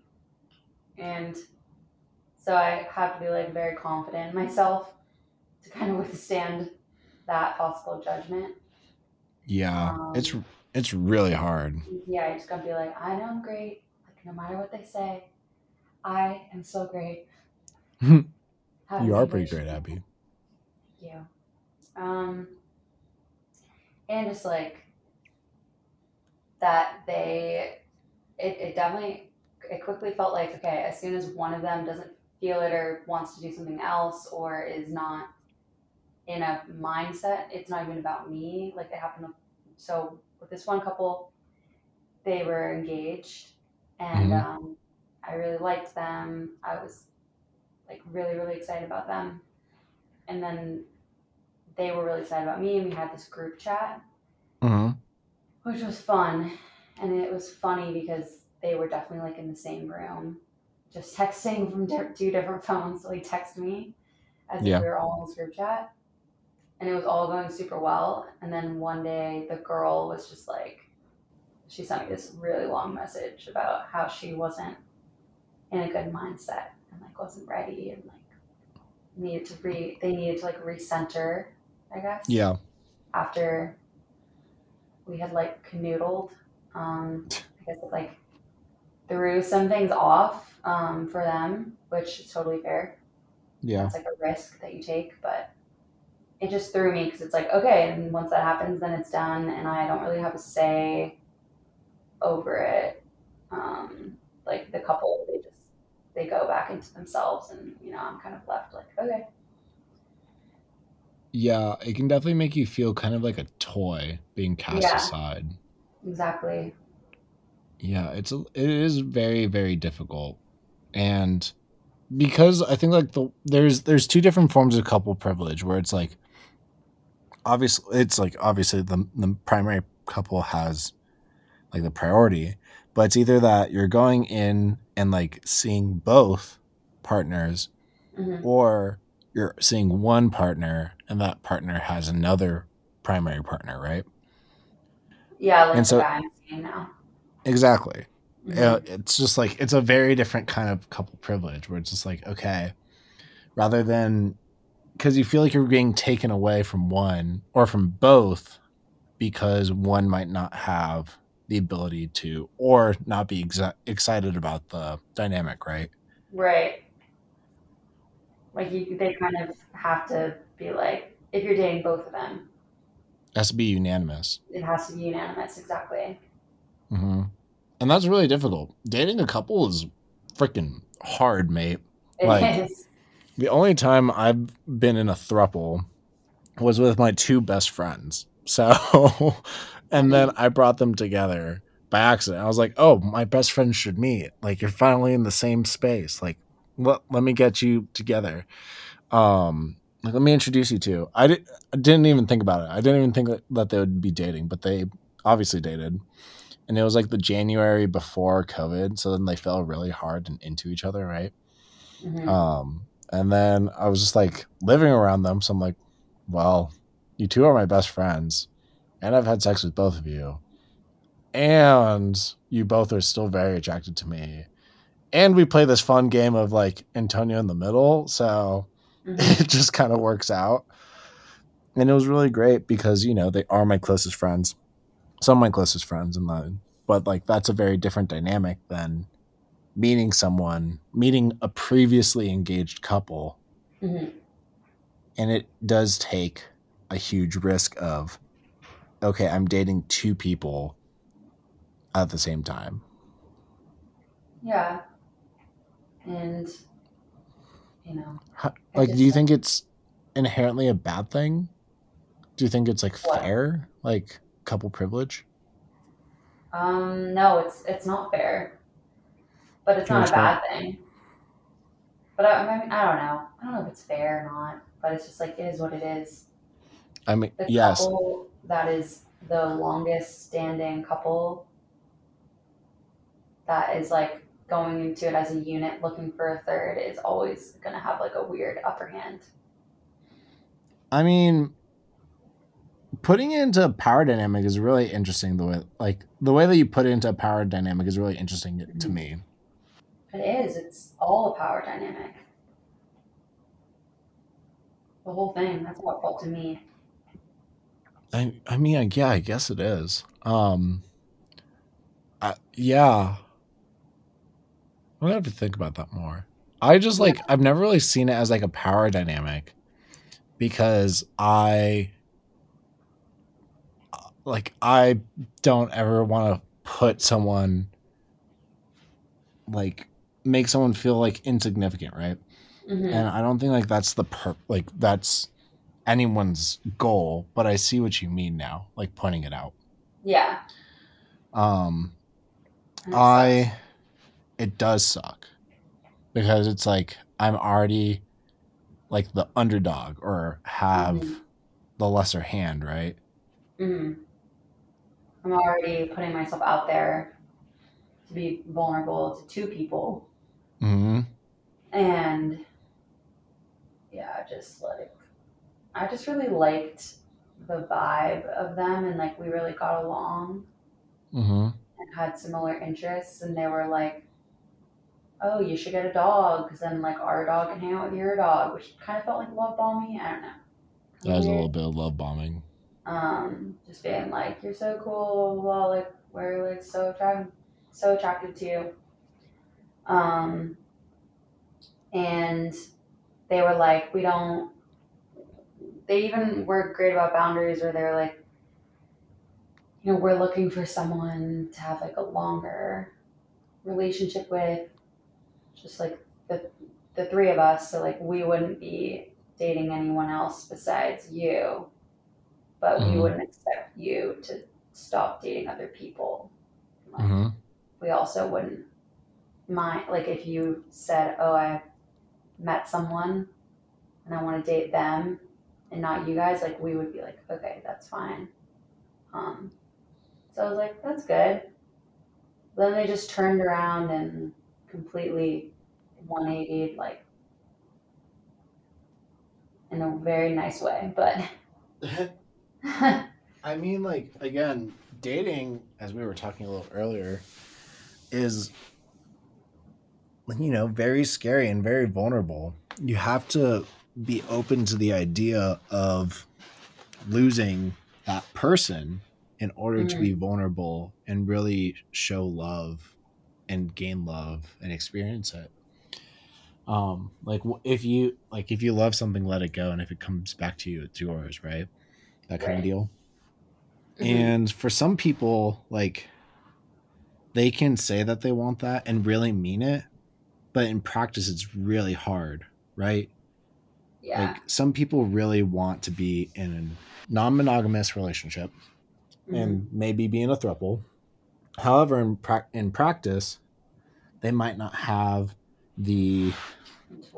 and so I have to be like very confident in myself to kind of withstand that possible judgment. Yeah. it's Um, it's really hard. Yeah, I just gotta be like, I know I'm great. Like no matter what they say, I am so great. You are pretty great, Abbie. Thank you. Um, and just like that they, it, it definitely, it quickly felt like, okay, as soon as one of them doesn't feel it or wants to do something else or is not in a mindset, it's not even about me. Like it happened. with- So with this one couple, they were engaged and Mhm. um, I really liked them. I was like really, really excited about them. And then they were really excited about me and we had this group chat Mm-hmm. which was fun and it was funny because they were definitely like in the same room just texting from two different phones so he texted me as Yeah. if we were all in this group chat and it was all going super well and then one day the girl was just like she sent me this really long message about how she wasn't in a good mindset and like wasn't ready and like needed to re they needed to like recenter i guess Yeah. after we had like canoodled. Um, I guess it like threw some things off um, for them, which is totally fair. Yeah. It's like a risk that you take, but it just threw me because it's like, okay, and once that happens, then it's done, and I don't really have a say over it. Um, like the couple, they just they go back into themselves, and you know, I'm kind of left like, okay, Yeah. It can definitely make you feel kind of like a toy being cast Yeah. aside. exactly, Yeah, it's a, it is very very difficult, and because I think like the there's there's two different forms of couple privilege where it's like obviously it's like obviously the the primary couple has like the priority, but it's either that you're going in and like seeing both partners hmm or you're seeing one partner and that partner has another primary partner, right? yeah, like And the so- guy I'm seeing now. Exactly. Uh, it's just like it's a very different kind of couple privilege where it's just like okay rather than because you feel like you're being taken away from one or from both because one might not have the ability to or not be exa- excited about the dynamic right Right. Like you, they kind of have to be like, if you're dating both of them, it has to be unanimous it has to be unanimous. Exactly. hmm and that's really difficult dating a couple is freaking hard mate It is. Like- The only time I've been in a thruple was with my two best friends. So and then I brought them together by accident. I was like, "Oh, my best friends should meet. Like, you're finally in the same space. Like, let, let me get you together. Um, like, let me introduce you to." I, did, I didn't even think about it. I didn't even think that they would be dating, but they obviously dated. And it was like the January before COVID, so then they fell really hard and into each other, right? Mhm. Um, and then I was just like living around them. So I'm like, well, you two are my best friends, and I've had sex with both of you, and you both are still very attracted to me. And we play this fun game of like Antonio in the middle. So Mhm. it just kind of works out. And it was really great because, you know, they are my closest friends, some of my closest friends. And the, but like that's a very different dynamic than meeting someone, meeting a previously engaged couple Mhm. and it does take a huge risk of okay i'm dating two people at the same time Yeah. And you know, How, like do you think it's inherently a bad thing do you think it's like What? fair like couple privilege um, no, it's it's not fair, but it's not a bad thing. But I, I mean, I don't know. I don't know if it's fair or not. But it's just like it is what it is. i mean The yes couple that is the longest standing couple that is like going into it as a unit looking for a third is always gonna have like a weird upper hand. i mean putting it into power dynamic is really interesting the way like the way that you put it into power dynamic is really interesting to Mhm. me It is. It's all a power dynamic. The whole thing. That's it felt to me. I I mean, I, yeah, I guess it is. Um, I, yeah, I'm gonna have to think about that more. I just like I've never really seen it as like a power dynamic because I like I don't ever want to put someone like make someone feel like insignificant, right? hmm and I don't think like that's the per like that's anyone's goal, but I see what you mean now, like pointing it out. Yeah. Um And it sucks. I it does suck because it's like I'm already like the underdog or have Mhm. the lesser hand, right? Mhm. I'm already putting myself out there to be vulnerable to two people. hmm And yeah, just like, I just really liked the vibe of them and like we really got along hmm and had similar interests. And they were like, oh, you should get a dog because then like our dog can hang out with your dog, which kind of felt like love bombing. I don't know. That was a little bit of love bombing. Um, just being like, "You're so cool," blah, like we're like so attracted, so attracted to you. Um, and they were like, "We don't." They even were great about boundaries, where they were like, "You know, we're looking for someone to have like a longer relationship with, just like the the three of us. So like we wouldn't be dating anyone else besides you." But we Mhm. wouldn't expect you to stop dating other people. Like, hmm We also wouldn't mind, like, if you said, "Oh, I met someone and I want to date them and not you guys," like, we would be like, "Okay, that's fine." Um, so I was like, "That's good." Then they just turned around and completely 180'd, like, in a very nice way, but. I mean, like again, dating, as we were talking a little earlier, is you know very scary and very vulnerable. You have to be open to the idea of losing that person in order to be vulnerable and really show love and gain love and experience it. Um, like if you like if you love something, let it go, and if it comes back to you, it's yours, right? That kind Right. of deal. Mhm. And for some people, like they can say that they want that and really mean it, but in practice, it's really hard, right? yeah. Like some people really want to be in a non monogamous relationship and maybe be in a throuple. However, in prac in practice, they might not have the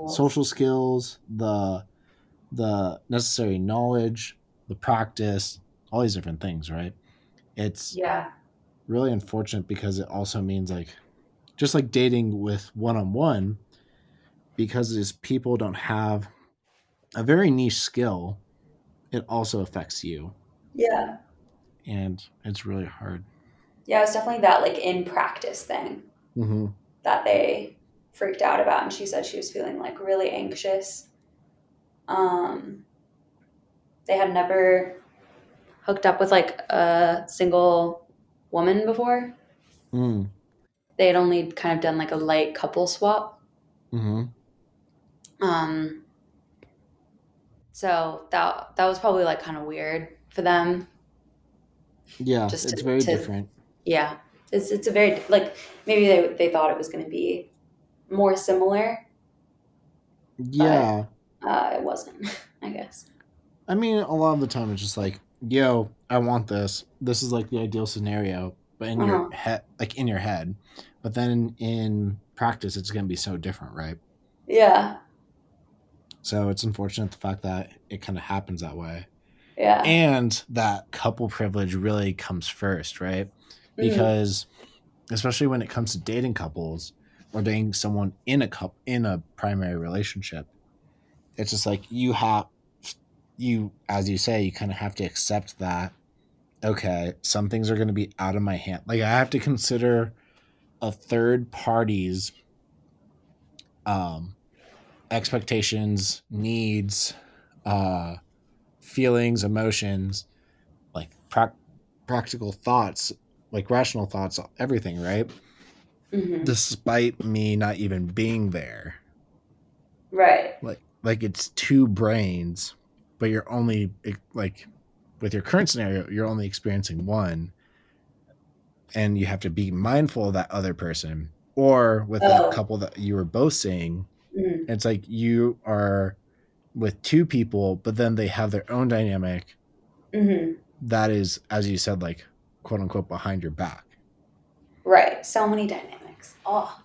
social skills, the the necessary knowledge, the practice, all these different things, right? It's Yeah. really unfortunate because it also means like just like dating with one on one, because these people don't have a very niche skill, it also affects you. Yeah. And it's really hard. Yeah, it was definitely that like in practice thing Mm-hmm. that they freaked out about and she said she was feeling like really anxious. Um they had never hooked up with like a single woman before. Mm. They had only kind of done like a light couple swap. Mm-hmm. Um so that that was probably like kind of weird for them. Yeah, Just it's to- very to- different. Yeah. It's it's a very like maybe they they thought it was going to be more similar. Yeah. Uh it wasn't, I guess. I mean, a lot of the time it's just like, yo, I want this. This is like the ideal scenario, but in your Uh-huh. head, like in your head. But then in practice, it's going to be so different, right? Yeah. So it's unfortunate the fact that it kind of happens that way. Yeah. And that couple privilege really comes first, right? Mhm. Because especially when it comes to dating couples or dating someone in a cup in a primary relationship, it's just like you have you as you say, you kind of have to accept that okay, some things are going to be out of my hand. Like I have to consider a third party's um expectations, needs, uh feelings, emotions, like prac practical thoughts, like rational thoughts, everything, right? Mhm. Despite me not even being there. Right. Like like it's two brains, but you're only like with your current scenario, you're only experiencing one. And you have to be mindful of that other person. Or with Oh. that couple that you were both seeing, Mhm. it's like you are with two people, but then they have their own dynamic Mhm. that is, as you said, like quote unquote behind your back. Right. So many dynamics. Oh,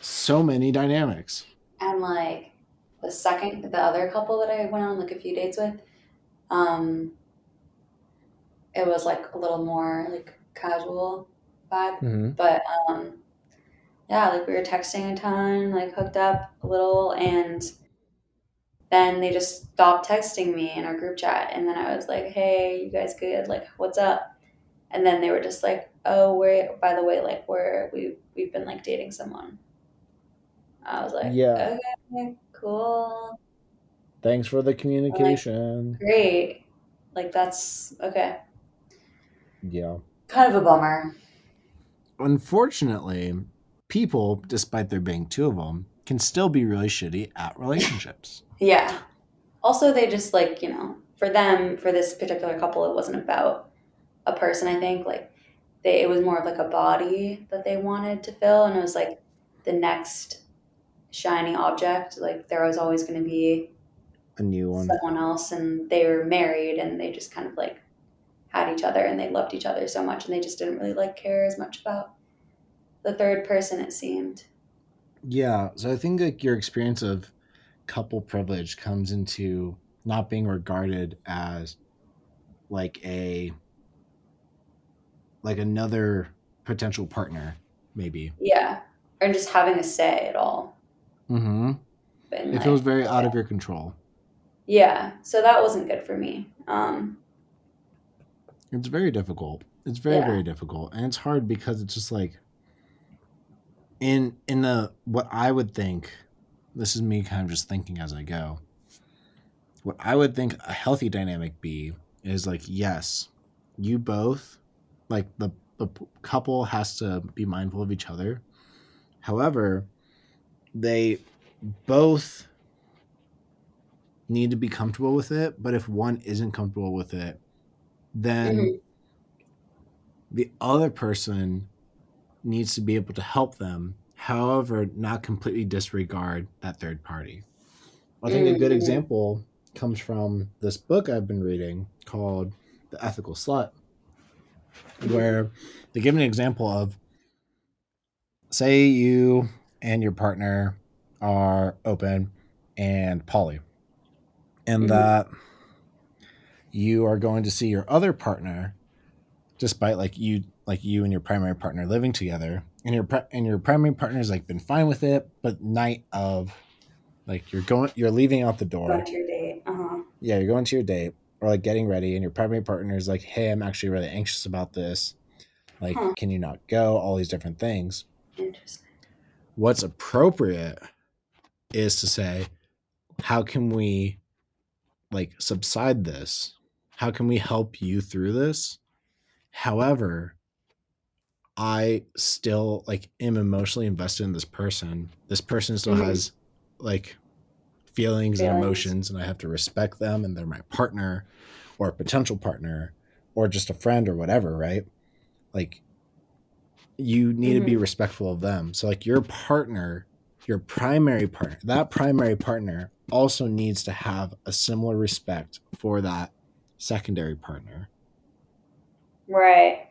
So many dynamics. and like the second, the other couple that I went on like a few dates with, um, it was like a little more like casual vibe. Mm-hmm. But um, yeah, like we were texting a ton, like hooked up a little, and then they just stopped texting me in our group chat, and then I was like, "Hey, you guys good? Like, what's up?" And then they were just like, "Oh, we're by the way, like we're we we've been like dating someone." I was like, Yeah. okay, cool, Thanks for the communication. great." Like that's okay. Yeah. Kind of a bummer. Unfortunately, people, despite there being two of them, can still be really shitty at relationships. Yeah. Also, they just like, you know, for them, for this particular couple, it wasn't about a person, I think. Like, they, it was more of like a body that they wanted to fill. And it was like the next shiny object. Like, there was always going to be A new one. someone else. And they were married and they just kind of like had each other and they loved each other so much. And they just didn't really like care as much about the third person, it seemed. Yeah. So I think like your experience of couple privilege comes into not being regarded as like a like another potential partner, maybe. Yeah. Or just having a say at all. Mm-hmm. In, It like- feels very out of your control. Yeah, so that wasn't good for me. Um, It's very difficult. It's very Yeah. very difficult, and it's hard because it's just like in in the what I would think. This is me kind of just thinking as I go. What I would think a healthy dynamic be is like yes, you both like the the couple has to be mindful of each other. However, they both need to be comfortable with it, but if one isn't comfortable with it, then Mhm. the other person needs to be able to help them, however, not completely disregard that third party. I think a good Mhm. example comes from this book I've been reading called The Ethical Slut. where they give an example of say you and your partner are open and poly, and Mhm. that you are going to see your other partner despite like you like you and your primary partner living together and your pri- and your primary partner's like been fine with it but night of like you're going you're leaving out the door Going to your date. Uh huh. yeah, you're going to your date or like getting ready, and your primary partner is like, hey, I'm actually really anxious about this. Like, Huh. can you not go? All these different things. Interesting. What's appropriate is to say, how can we like subside this? How can we help you through this? However, I still like am emotionally invested in this person. This person still Mhm. has like feelings and emotions, and I have to respect them, and they're my partner or a potential partner or just a friend or whatever, right? Like you need to be respectful of them. So like your partner, your primary partner, that primary partner also needs to have a similar respect for that secondary partner. Right.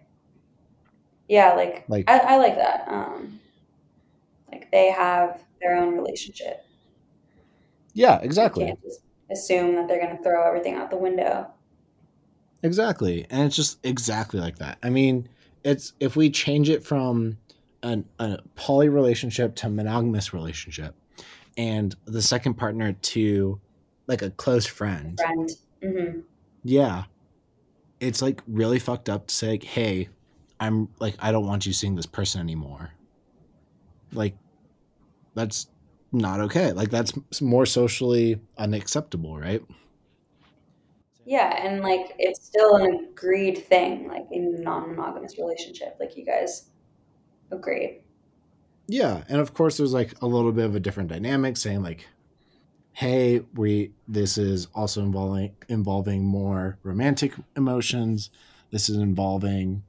Yeah, like, Like- I, I like that. Um, like they have their own relationship. Yeah, You exactly. can't just assume that they're going to throw everything out the window. Exactly. And it's just exactly like that. I mean, it's if we change it from an, a poly relationship to monogamous relationship and the second partner to like a close friend. Friend. hmm Yeah. It's like really fucked up to say, like, hey, I'm like, I don't want you seeing this person anymore. Like, that's not okay. Like, that's more socially unacceptable, right? Yeah, and like it's still an agreed thing, like in a non-monogamous relationship, like you guys agreed. Yeah, and of course there's like a little bit of a different dynamic saying like hey, we this is also involving involving more romantic emotions. This is involving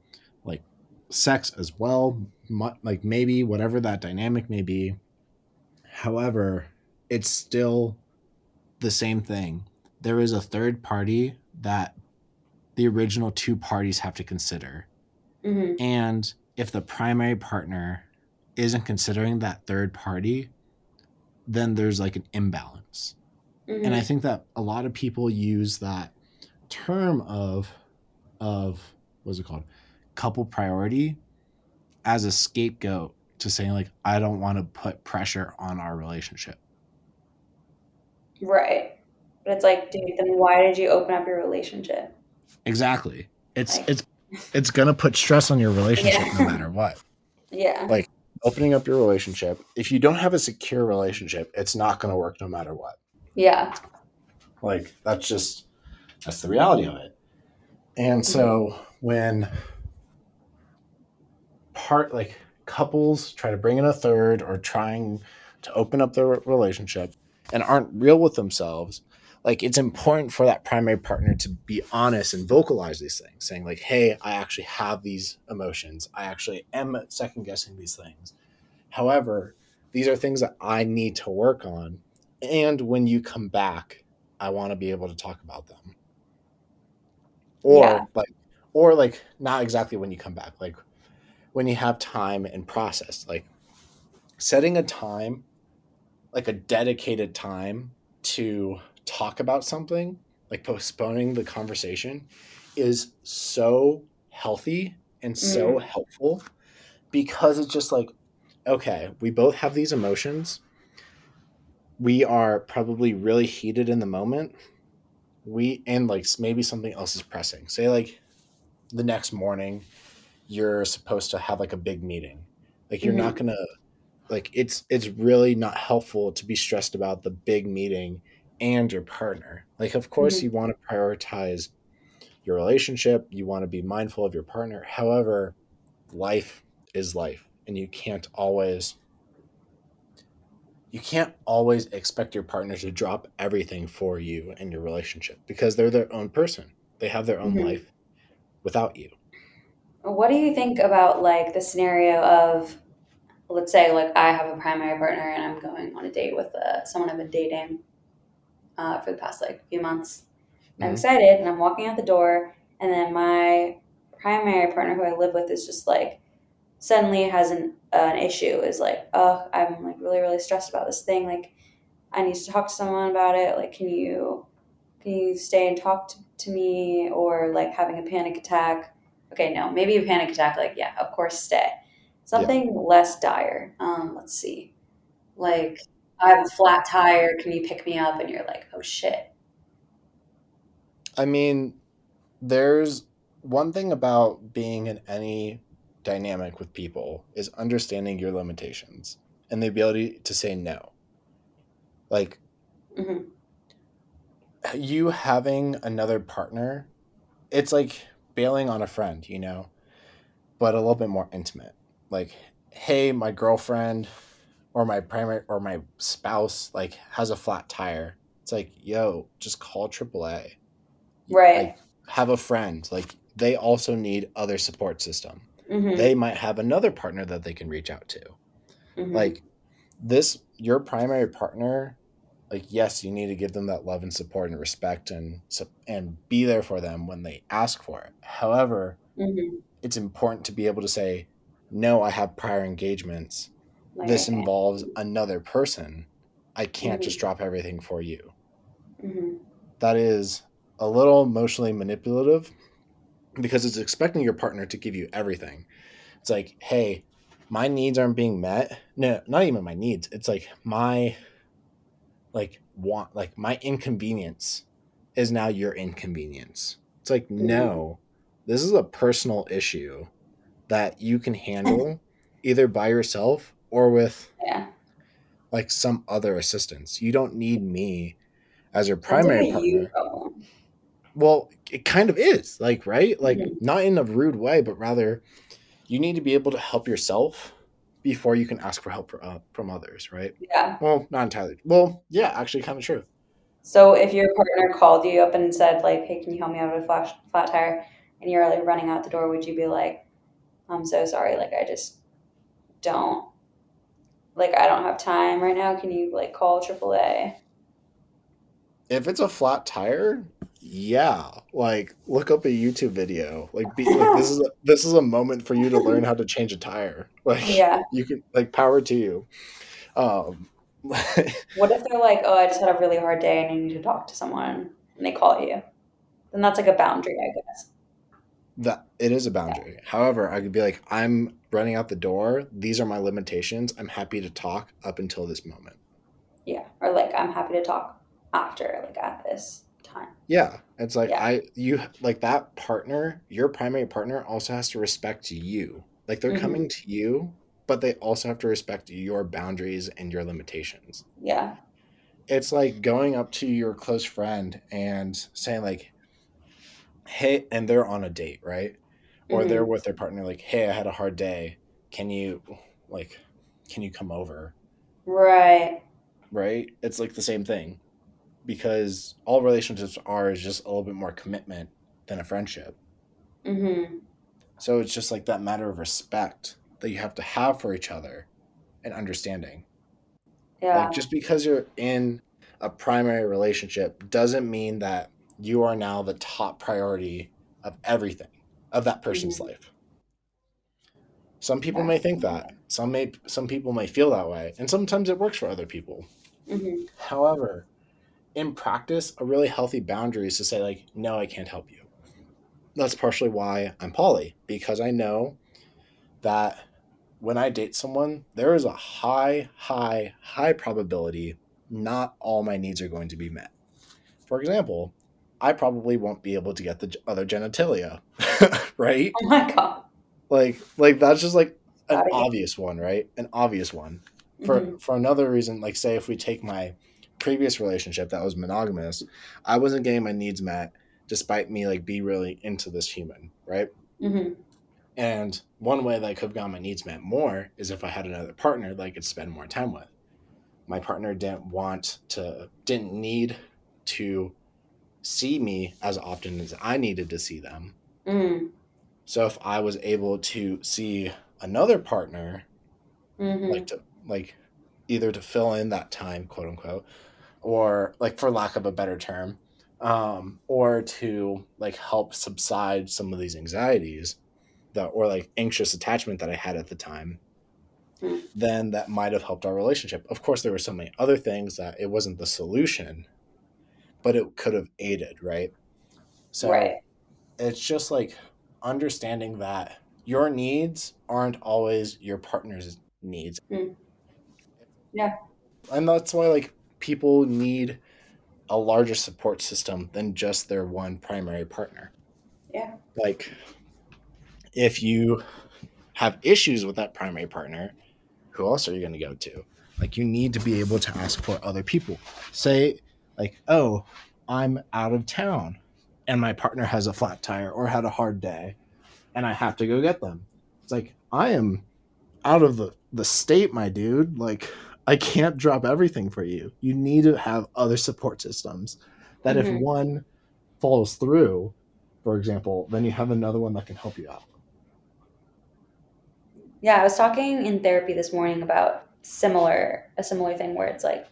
like sex as well, like maybe whatever that dynamic may be. However, it's still the same thing. There is a third party that the original two parties have to consider. hmm And if the primary partner isn't considering that third party, then there's like an imbalance. hmm And I think that a lot of people use that term of of what's it called? Couple priority as a scapegoat to saying like I don't want to put pressure on our relationship. Right. But it's like, dude, then why did you open up your relationship? Exactly. It's Like- it's it's gonna put stress on your relationship Yeah. no matter what. Yeah. Like- Opening up your relationship, if you don't have a secure relationship, it's not gonna work no matter what. Yeah. Like that's just that's the reality of it. And so when part like couples try to bring in a third or trying to open up their relationship and aren't real with themselves, like it's important for that primary partner to be honest and vocalize these things, saying like, "Hey, I actually have these emotions. I actually am second guessing these things. However, these are things that I need to work on. And when you come back, I want to be able to talk about them. Or Yeah. like or like not exactly when you come back, like when you have time and process, like setting a time, like a dedicated time to talk about something, like postponing the conversation is so healthy and so mm. helpful because it's just like okay, we both have these emotions. We are probably really heated in the moment. We and like maybe something else is pressing. Say like the next morning you're supposed to have like a big meeting. Like you're not mm-hmm. going to like it's it's really not helpful to be stressed about the big meeting and your partner. Like of course Mhm. you want to prioritize your relationship, you want to be mindful of your partner. However, life is life and you can't always you can't always expect your partner to drop everything for you in your relationship because they're their own person. They have their own Mhm. life without you. What do you think about like the scenario of, let's say, like I have a primary partner and I'm going on a date with uh, someone I've been dating uh, for the past like few months. I'm Mhm. excited and I'm walking out the door, and then my primary partner who I live with is just like suddenly has an an issue is like, oh, I'm like really really stressed about this thing. Like, I need to talk to someone about it. Like, can you can you stay and talk to, to me? Or like having a panic attack. Okay, no, maybe a panic attack. Like, yeah, of course, stay. Something less dire. Um, let's see. Like, I have a flat tire. Can you pick me up? And you're like, oh shit. I mean, there's one thing about being in any dynamic with people is understanding your limitations and the ability to say no. Like hmm you having another partner, it's like bailing on a friend, you know, but a little bit more intimate. Like, hey, my girlfriend or my primary or my spouse like has a flat tire. It's like, yo, just call AAA. Right. Like have a friend. Like they also need other support system. hmm They might have another partner that they can reach out to. hmm Like this your primary partner like yes you need to give them that love and support and respect and and be there for them when they ask for it however hmm it's important to be able to say no i have prior engagements Like, this involves another person i can't Mhm. just drop everything for you hmm that is a little emotionally manipulative because it's expecting your partner to give you everything. It's like, hey, my needs aren't being met. No, not even my needs. It's like my like want like my inconvenience is now your inconvenience. It's like, no, this is a personal issue that you can handle either by yourself or with Yeah. like some other assistance. You don't need me as your primary partner. you. Well, it kind of is, like, right? Like, Mhm. not in a rude way, but rather, you need to be able to help yourself before you can ask for help for, uh, from others, right? Yeah. Well, not entirely. Well, yeah, actually, kind of true. So if your partner called you up and said like, "Hey, can you help me out with a flash, flat tire?" and you're like running out the door, would you be like, "I'm so sorry. Like, I just don't like I don't have time right now. Can you like call AAA?" If it's a flat tire, yeah, like look up a YouTube video. Like, be like this is a, this is a moment for you to learn how to change a tire. Like, Yeah. you can like power to you. Um, What if they're like, "Oh, I just had a really hard day and I need to talk to someone," and they call you? Then that's like a boundary, I guess. That it is a boundary. However, I could be like, I'm running out the door. These are my limitations. I'm happy to talk up until this moment. Yeah. Or like, I'm happy to talk after, like at this time. Yeah, it's like Yeah. I you like that partner. Your primary partner also has to respect you. Like they're Mhm. coming to you, but they also have to respect your boundaries and your limitations. Yeah. It's like going up to your close friend and saying like, "Hey," and they're on a date, right? Or Mhm. they're with their partner, like, "Hey, I had a hard day. Can you, like, can you come over?" Right. right? It's like the same thing because all relationships are is just a little bit more commitment than a friendship. Mm-hmm. So it's just like that matter of respect that you have to have for each other and understanding. Yeah. Like just because you're in a primary relationship doesn't mean that you are now the top priority of everything of that person's Mhm. life. Some people may think that. Some may some people may feel that way, and sometimes it works for other people. mm-hmm. However, in practice, a really healthy boundary is to say, like, no, I can't help you. That's partially why I'm poly, because I know that when I date someone, there is a high, high, high probability not all my needs are going to be met. For example, I probably won't be able to get the other genitalia, right? Oh my god. Like, like that's just like an obvious one, right? An obvious one for Mhm. for another reason like say if we take my previous relationship that was monogamous i wasn't getting my needs met despite me like be really into this human right Mhm. and one way that i could have gotten my needs met more is if i had another partner that i could spend more time with my partner didn't want to didn't need to see me as often as i needed to see them Mhm. so if i was able to see another partner Mhm. like to like either to fill in that time quote unquote or like for lack of a better term um, or to like help subside some of these anxieties that or like anxious attachment that I had at the time, Hmm. then that might have helped our relationship. Of course, there were so many other things that it wasn't the solution, but it could have aided, right? So right. it's just like understanding that your needs aren't always your partner's needs. Mm. Yeah. And that's why like people need a larger support system than just their one primary partner. Yeah. Like if you have issues with that primary partner, who else are you going to go to? Like you need to be able to ask for other people. Say like, "Oh, I'm out of town and my partner has a flat tire or had a hard day and I have to go get them." It's like, "I am out of the the state, my dude. Like I can't drop everything for you. You need to have other support systems that if Mhm. one falls through, for example, then you have another one that can help you out." Yeah, I was talking in therapy this morning about similar a similar thing where it's like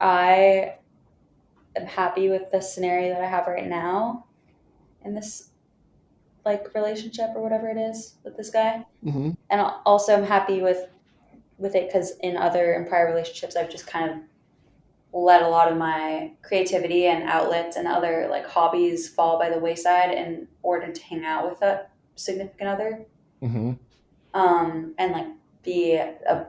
I am happy with the scenario that I have right now in this like relationship or whatever it is with this guy. Mm-hmm. And also I'm happy with with it cuz in other and prior relationships I've just kind of let a lot of my creativity and outlets and other like hobbies fall by the wayside in order to hang out with a significant other Mm-hmm. um, and like be a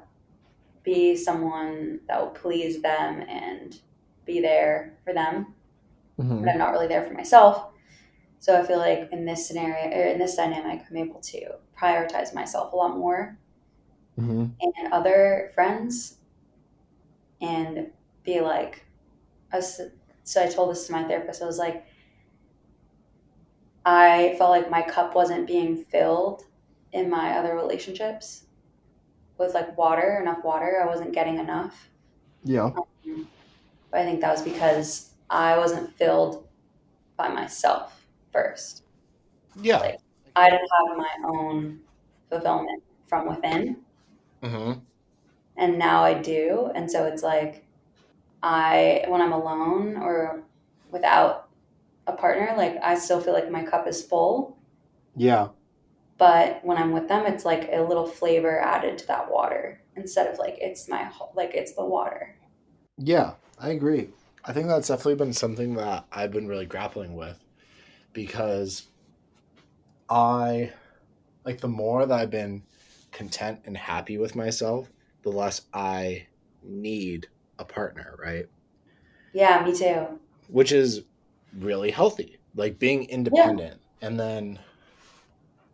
be someone that will please them and be there for them. Mm-hmm. But I'm not really there for myself. So I feel like in this scenario or in this dynamic, I'm able to prioritize myself a lot more Mm-hmm. and other friends, and be like, I was, so I told this to my therapist. I was like, I felt like my cup wasn't being filled in my other relationships with like water, enough water. I wasn't getting enough. Yeah. But I think that was because I wasn't filled by myself first. Yeah. Like, I didn't have my own fulfillment from within. Mm-hmm. And now I do. And so it's like, I, when I'm alone or without a partner, like I still feel like my cup is full. Yeah. But when I'm with them, it's like a little flavor added to that water instead of like it's my whole, like it's the water. Yeah, I agree. I think that's definitely been something that I've been really grappling with because I like the more that I've been content and happy with myself, the less I need a partner, right? Yeah, me too. Which is really healthy. Like being independent and then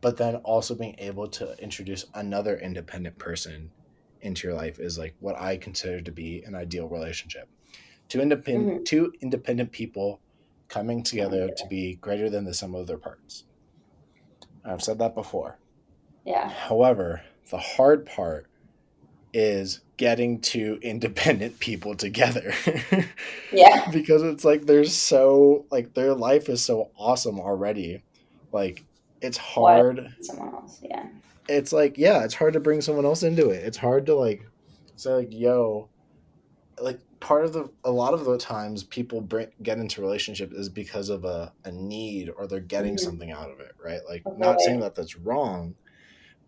but then also being able to introduce another independent person into your life is like what I consider to be an ideal relationship. Two independent mm-hmm. two independent people coming together to be greater than the sum of their parts. I've said that before. Yeah. However, the hard part is getting two independent people together. Yeah. because it's like they're so like their life is so awesome already. Like it's hard. Someone else. Yeah. It's like yeah, it's hard to bring someone else into it. It's hard to like say like yo, like part of the a lot of the times people bring get into relationship is because of a, a need or they're getting Mhm. something out of it, right? Like not saying that that's wrong,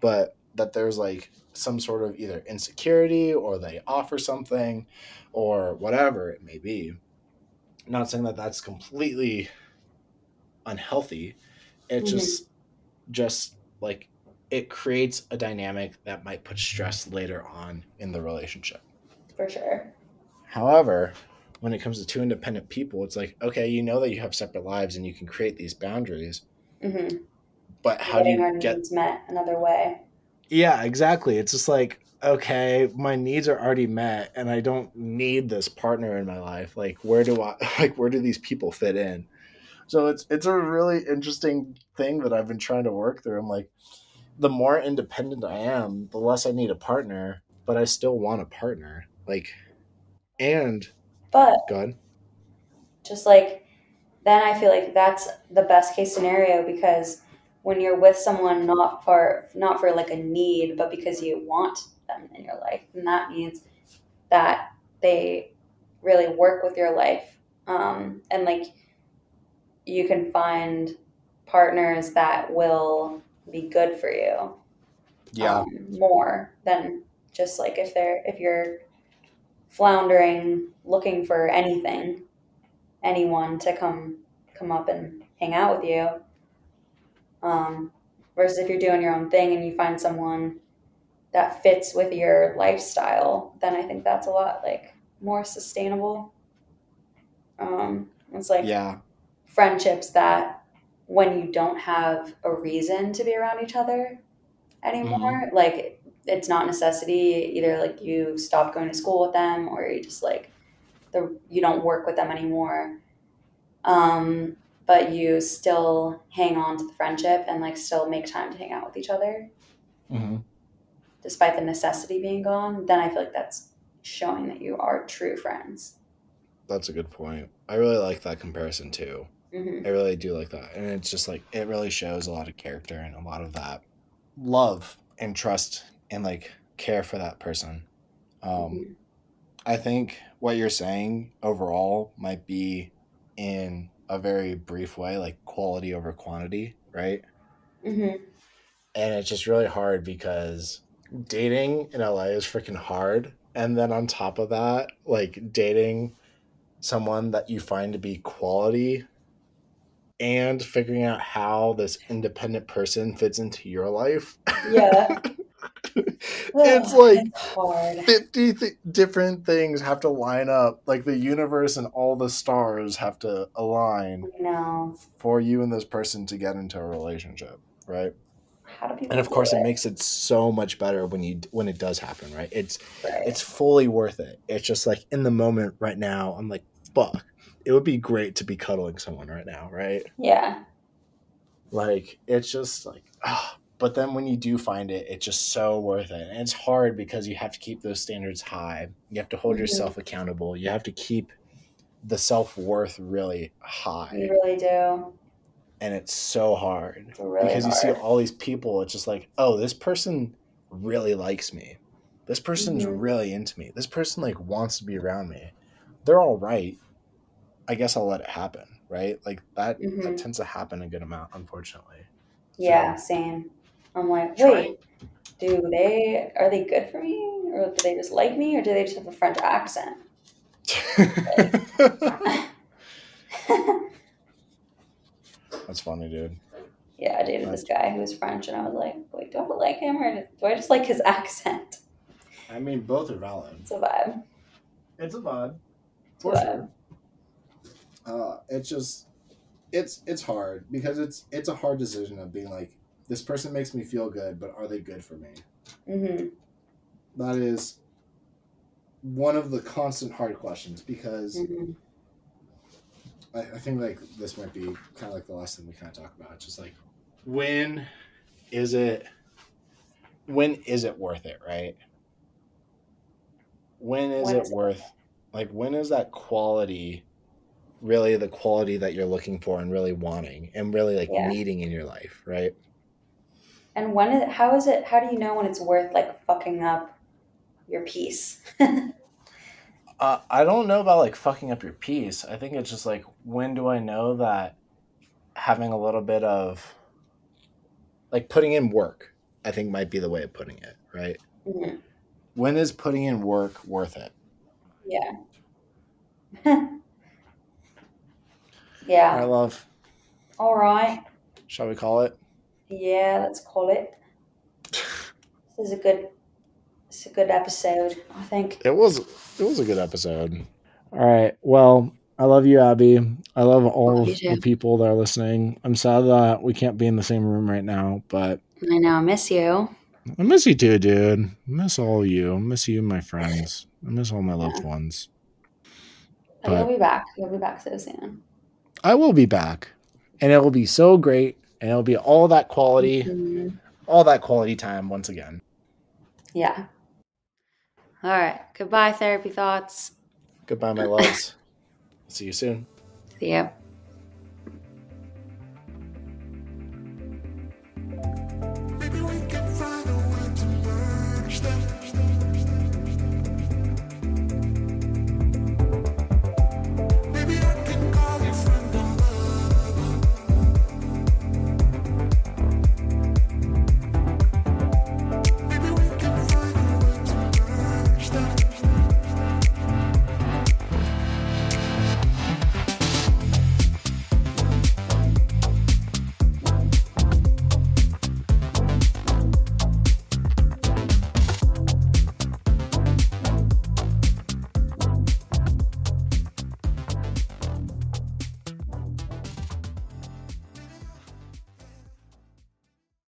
but that there's like some sort of either insecurity or they offer something or whatever it may be. Not saying that that's completely unhealthy. It's Mhm. just just like it creates a dynamic that might put stress later on in the relationship. For sure. However, when it comes to two independent people, it's like, okay, you know that you have separate lives and you can create these boundaries, Mm-hmm. but how do Getting our you get needs met another way. Yeah, exactly. It's just like, okay, my needs are already met and I don't need this partner in my life. Like where do I like where do these people fit in? So it's it's a really interesting thing that I've been trying to work through. I'm like the more independent I am, the less I need a partner, but I still want a partner. Like and But go ahead. just like then I feel like that's the best case scenario because when you're with someone not for not for like a need but because you want them in your life and that means that they really work with your life um, and like you can find partners that will be good for you Yeah. um, more than just like if they're if you're floundering looking for anything anyone to come come up and hang out with you. Um, versus if you're doing your own thing and you find someone that fits with your lifestyle then i think that's a lot like more sustainable. Um, it's like yeah. friendships that when you don't have a reason to be around each other anymore like it's not necessity either like you stop going to school with them or you just like the you don't work with them anymore um but you still hang on to the friendship and like still make time to hang out with each other hmm despite the necessity being gone then i feel like that's showing that you are true friends That's a good point. I really like that comparison too. hmm I really do like that. And it's just like it really shows a lot of character and a lot of that love and trust and like care for that person. Um I think what you're saying overall might be in a very brief way like quality over quantity, right? hmm And it's just really hard because dating in LA is freaking hard. And then on top of that, like dating someone that you find to be quality and figuring out how this independent person fits into your life. yeah it's like it's 50 th- different things have to line up. Like the universe and all the stars have to align for you and this person to get into a relationship, right? how do people and of course it makes it so much better when you when it does happen right it's right. it's fully worth it it's just like in the moment right now i'm like fuck it would be great to be cuddling someone right now right yeah like it's just like ah. But then when you do find it it's just so worth it. And it's hard because you have to keep those standards high. You have to hold Mhm. yourself accountable. You have to keep the self-worth really high. you really do. And it's so hard It's really because you see all these people it's just like oh this person really likes me. This person's Mhm. really into me. This person like wants to be around me. They're all right. I guess i'll let it happen right? Like that Mhm. that tends to happen a good amount unfortunately. Yeah same i'm like Try- wait do they are they good for me? Or do they just like me? Or do they just have a french accent? That's funny dude. Yeah i dated this guy who was french and i was like wait do i like him or do i just like his accent? I mean both are valid. It's a vibe. It's a vibe. It's a vibe. uh, it's just it's it's hard because it's it's a hard decision of being like this person makes me feel good but are they good for me hmm that is one of the constant hard questions because hmm I, I think like this might be kind of like the last thing we kind of talk about. It's just like when is it when is it worth it, right? When is When it is it worth like when is that quality really the quality that you're looking for and really wanting and really like Yeah. needing in your life, right? And when is how is it how do you know when it's worth like fucking up your peace? Uh, I don't know about like fucking up your peace. I think it's just like when do I know that having a little bit of like putting in work, I think might be the way of putting it, right? Mhm. When is putting in work worth it? yeah yeah I love. all right Shall we call it? Yeah, let's call it. This is a good, it's a good episode. I think. It was it was a good episode. All right. Well, I love you, Abbie. I love all Love of too. the people that are listening. I'm sad that we can't be in the same room right now, but I know. I miss you. I miss you too, dude. I miss all of you. I miss you, my friends. I miss all my loved ones. And But- you'll be back. You'll be back so soon. I will be back, and it will be so great, and it'll be all that quality, Mhm. all that quality time once again. Yeah. All right. Goodbye, therapy thoughts. Goodbye, my loves. See you soon. See ya.